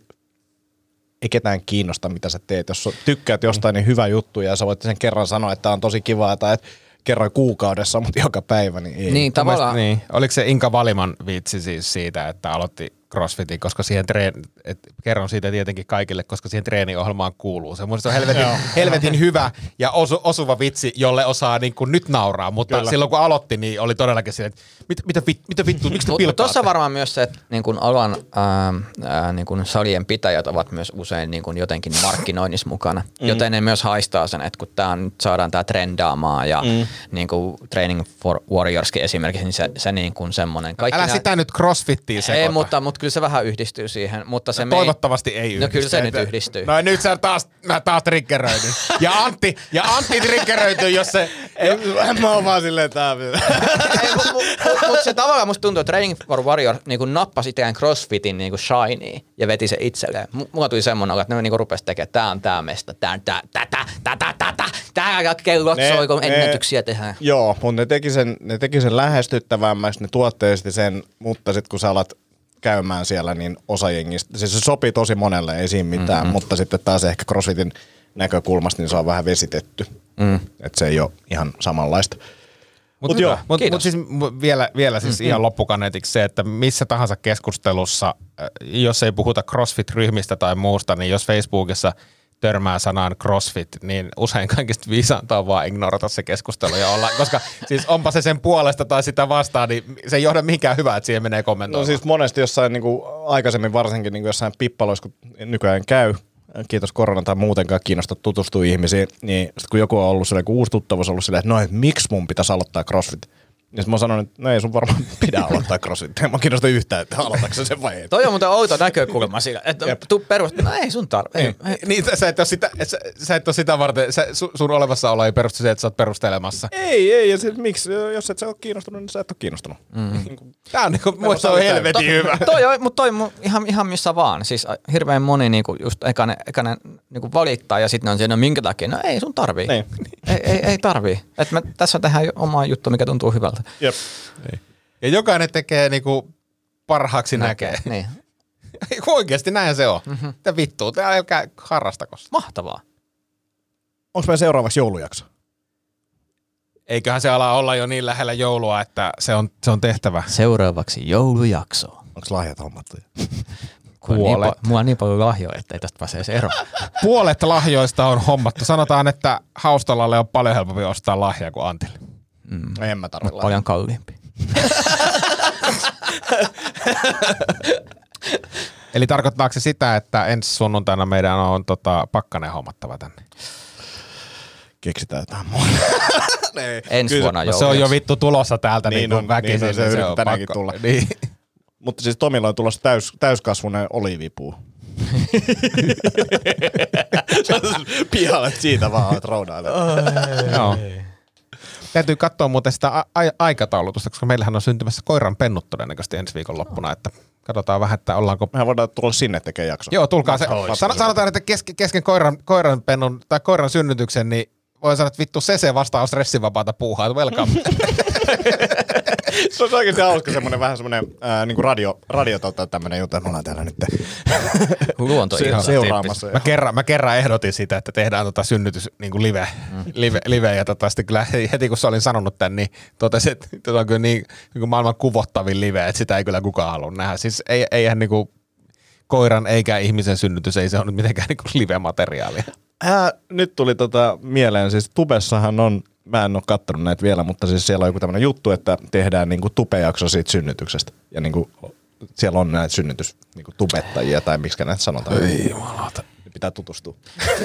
ei ketään kiinnosta, mitä sä teet. Jos tykkäät jostain, niin hyvä juttu ja sä voit sen kerran sanoa, että tämä on tosi kivaa tai että kerran kuukaudessa, mutta joka päivä, niin ei. Niin, tavallaan. Niin. Oliko se Inka Valiman viitsi siis siitä, että aloitti crossfitin, koska siihen treen, et kerron siitä tietenkin kaikille, koska siihen treeniohjelmaan kuuluu. Se mun mielestä on helvetin, helvetin hyvä ja osu, osuva vitsi, jolle osaa niin kuin nyt nauraa, mutta Kyllä. silloin kun aloitti, niin oli todellakin silleen, että mit, mitä, vit, mitä vittu, miksi te tuossa varmaan myös se, että niin kuin alan ää, ää, niin kuin salien pitäjät ovat myös usein niin kuin jotenkin markkinoinnissa mukana, mm. joten ne myös haistaa sen, että kun tää on, nyt saadaan tämä trendaamaan ja mm. niin kuin Training for Warriorskin esimerkiksi, niin se, se niin kuin semmoinen. Kaikki Älä nää- sitä nyt crossfittiin sekoita. Ei, mutta, mutta kyllä se vähän yhdistyy siihen. Mutta se No, me ei- toivottavasti ei yhdisty. No kyllä se nyt Että- yhdistyy. No nyt sä taas, mä taas triggeröidyn. Ja Antti, ja Antti triggeröityy, jos se... Mä oon vaan silleen, tää <laughs> Ei, Mutta mut, se tavallaan musta tuntuu, että Training for Warrior niin kuin nappasi tämän CrossFitin niin kuin shiny ja veti se itselleen. M- Mulla tuli semmoinen, olo, että ne niin rupesi tekemään, tää on tää mesta, tää on tää, tätä, tätä, tätä, tää kellot Ne- soi, kun ne- ennätyksiä tehdään. Joo, mutta ne teki sen, ne teki sen lähestyttävämmäksi, ne tuotteisti sen, mutta sitten kun sä alat käymään siellä, niin osa jengistä, siis se sopii tosi monelle, ei siinä mitään, mm-hmm. mutta sitten taas ehkä CrossFitin näkökulmasta, niin se on vähän vesitetty. Mm. Että se ei ole ihan samanlaista. Mutta Mut joo, mut, mut siis vielä, vielä siis ihan loppukaneetiksi se, että missä tahansa keskustelussa, äh, jos ei puhuta CrossFit-ryhmistä tai muusta, niin jos Facebookissa törmää sanaan CrossFit, niin usein kaikista viisainta on vaan ignorata se keskustelu ja olla, koska siis onpa se sen puolesta tai sitä vastaan, niin se ei johda mihinkään hyvää, että siihen menee kommentoimaan. No siis monesti jossain niin kuin aikaisemmin varsinkin niin kuin jossain pippaloissa, kun nykyään käy, kiitos korona tai muutenkaan kiinnosta tutustua ihmisiin, niin sit kun joku on ollut silleen, kun uusi tuttavuus on ollut silleen, että no, miksi mun pitäisi aloittaa CrossFit? Niin sit mä sanon, että no ei sun varmaan <laughs> pidä aloittaa CrossFit. Mä kiinnosta yhtään, että aloitatko sen vai ei. Toi on muuten outo näkökulma sillä, että tuu perust, no ei sun tarve. Ei, ei. Niin, sä et ole sitä, et sä, sä et ole sitä varten, sä, su, sun olemassaolo ei perustu siihen, että sä oot perustelemassa. Ei, ei, ja sit, miksi, jos et sä ole kiinnostunut, niin sä et ole kiinnostunut. Mm. <laughs> Tää on niinku, muista se on helvetin hyvä. toi, on- mut toi ihan, ihan missä vaan. Siis hirveän moni niinku just ekane, ekane niinku valittaa ja sitten on siinä, no minkä takia? No ei sun tarvii. Niin. Ei, ei, ei tarvii. Et me tässä tehdään jo omaa juttu, mikä tuntuu hyvältä. Jep. Ja jokainen tekee niinku parhaaksi näkee. Niin. <laughs> Eiku Oikeesti näin se on. Mm-hmm. Mitä vittua, te älkää harrastako. Mahtavaa. Onko meidän seuraavaksi joulujakso? Eiköhän se ala olla jo niin lähellä joulua, että se on, se on tehtävä. Seuraavaksi joulujakso. Onko lahjat hommattu? <laughs> Niin, Puolet. pa- mulla on niin paljon lahjoja, että ei tästä pääse edes eroon. <laughs> Puolet lahjoista on hommattu. Sanotaan, että Haustalalle on paljon helpompi ostaa lahjaa kuin Antille. Mm. En mä tarvitse lahjaa. paljon kalliimpi. <laughs> Eli tarkoittaako se sitä, että ensi sunnuntaina meidän on tota, pakkanen hommattava tänne? Keksitään jotain muuta. <laughs> Ensi Kyllä se- vuonna No, se on jo vittu tulossa täältä niin, Niin niin on, väkisin. niin on, se niin yrittää tänäänkin tulla. Niin. <laughs> Mutta siis Tomilla on tulossa täys, täyskasvunen olivipuu. Pihalle siitä vaan oot roudailet. Joo. Täytyy katsoa muuten sitä a- a- aikataulutusta, koska meillähän on syntymässä koiran pennut todennäköisesti ensi viikon loppuna, että katsotaan vähän, että ollaanko... Mehän voidaan tulla sinne tekemään jakso. Joo, tulkaa se. San, sanotaan, että kesken, kesken koiran, koiran pennun tai koiran synnytyksen, niin voi sanoa, että vittu se se vastaa on stressivapaata puuhaa, welcome. <laughs> Se on oikeasti hauska semmoinen vähän semmoinen ää, niinku radio, radio tota, tämmöinen juttu, että me ollaan täällä nyt Luonto se, seuraamassa. Mä kerran, mä kerran ehdotin sitä, että tehdään tota synnytys niin kuin live, mm. live, live, ja tota, sitten kyllä <laughs> heti kun sä olin sanonut tämän, niin totesin, että tota on kyllä niin, niin kuin maailman kuvottavin live, että sitä ei kyllä kukaan halua nähdä. Siis ei, eihän niin kuin koiran eikä ihmisen synnytys, ei se ole nyt mitenkään niin kuin live-materiaalia. Ää, nyt tuli tota mieleen, siis Tubessahan on, mä en ole kattonut näitä vielä, mutta siis siellä on joku tämmöinen juttu, että tehdään niinku tupejakso siitä synnytyksestä. Ja niinku, siellä on näitä synnytys niinku tubettajia tai miksi näitä sanotaan. Ei jumalauta. Pitää tutustua.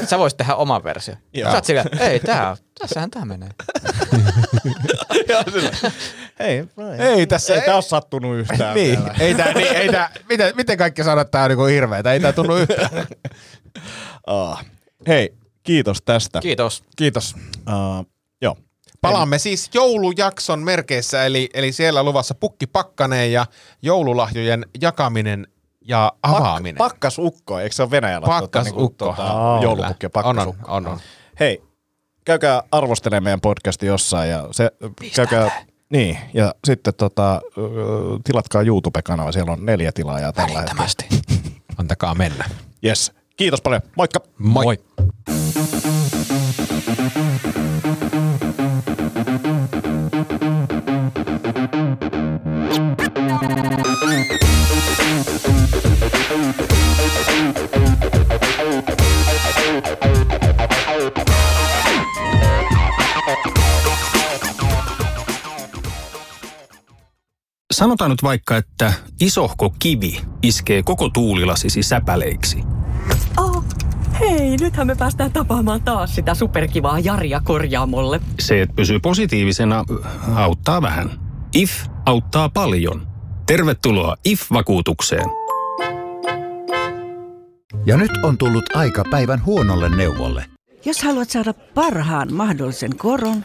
Sä voisit tehdä oman versio. Joo. Sä oot silleen, ei tää, tässähän tää menee. <laughs> Ei, Ei tässä, ei, tää ole sattunut yhtään niin, vielä. ei tää, niin, ei tää, miten, miten kaikki sanoo, että tää on niinku hirveetä, ei tää tunnu yhtään. <laughs> Ah. Hei, kiitos tästä. Kiitos. Kiitos. Uh. Palaamme siis joulujakson merkeissä, eli, eli siellä luvassa pukki pakkaneen ja joululahjojen jakaminen ja avaaminen. Pak- pakkasukko, eikö se ole Venäjällä? Pakkasukko. Tota, Aa, tota, joulupukki ja on, on, pakkasukko. on, on. Hei, käykää arvostelemaan meidän podcasti jossain ja se, käykää, niin, ja sitten tota, tilatkaa YouTube-kanava, siellä on neljä tilaajaa tällä hetkellä. Antakaa mennä. Yes. Kiitos paljon. Moikka. Moi. Moi. Sanotaan nyt vaikka, että isohko kivi iskee koko tuulilasisi säpäleiksi. Oh, hei, nythän me päästään tapaamaan taas sitä superkivaa Jaria korjaamolle. Se, että pysyy positiivisena, auttaa vähän. IF auttaa paljon. Tervetuloa IF-vakuutukseen. Ja nyt on tullut aika päivän huonolle neuvolle. Jos haluat saada parhaan mahdollisen koron,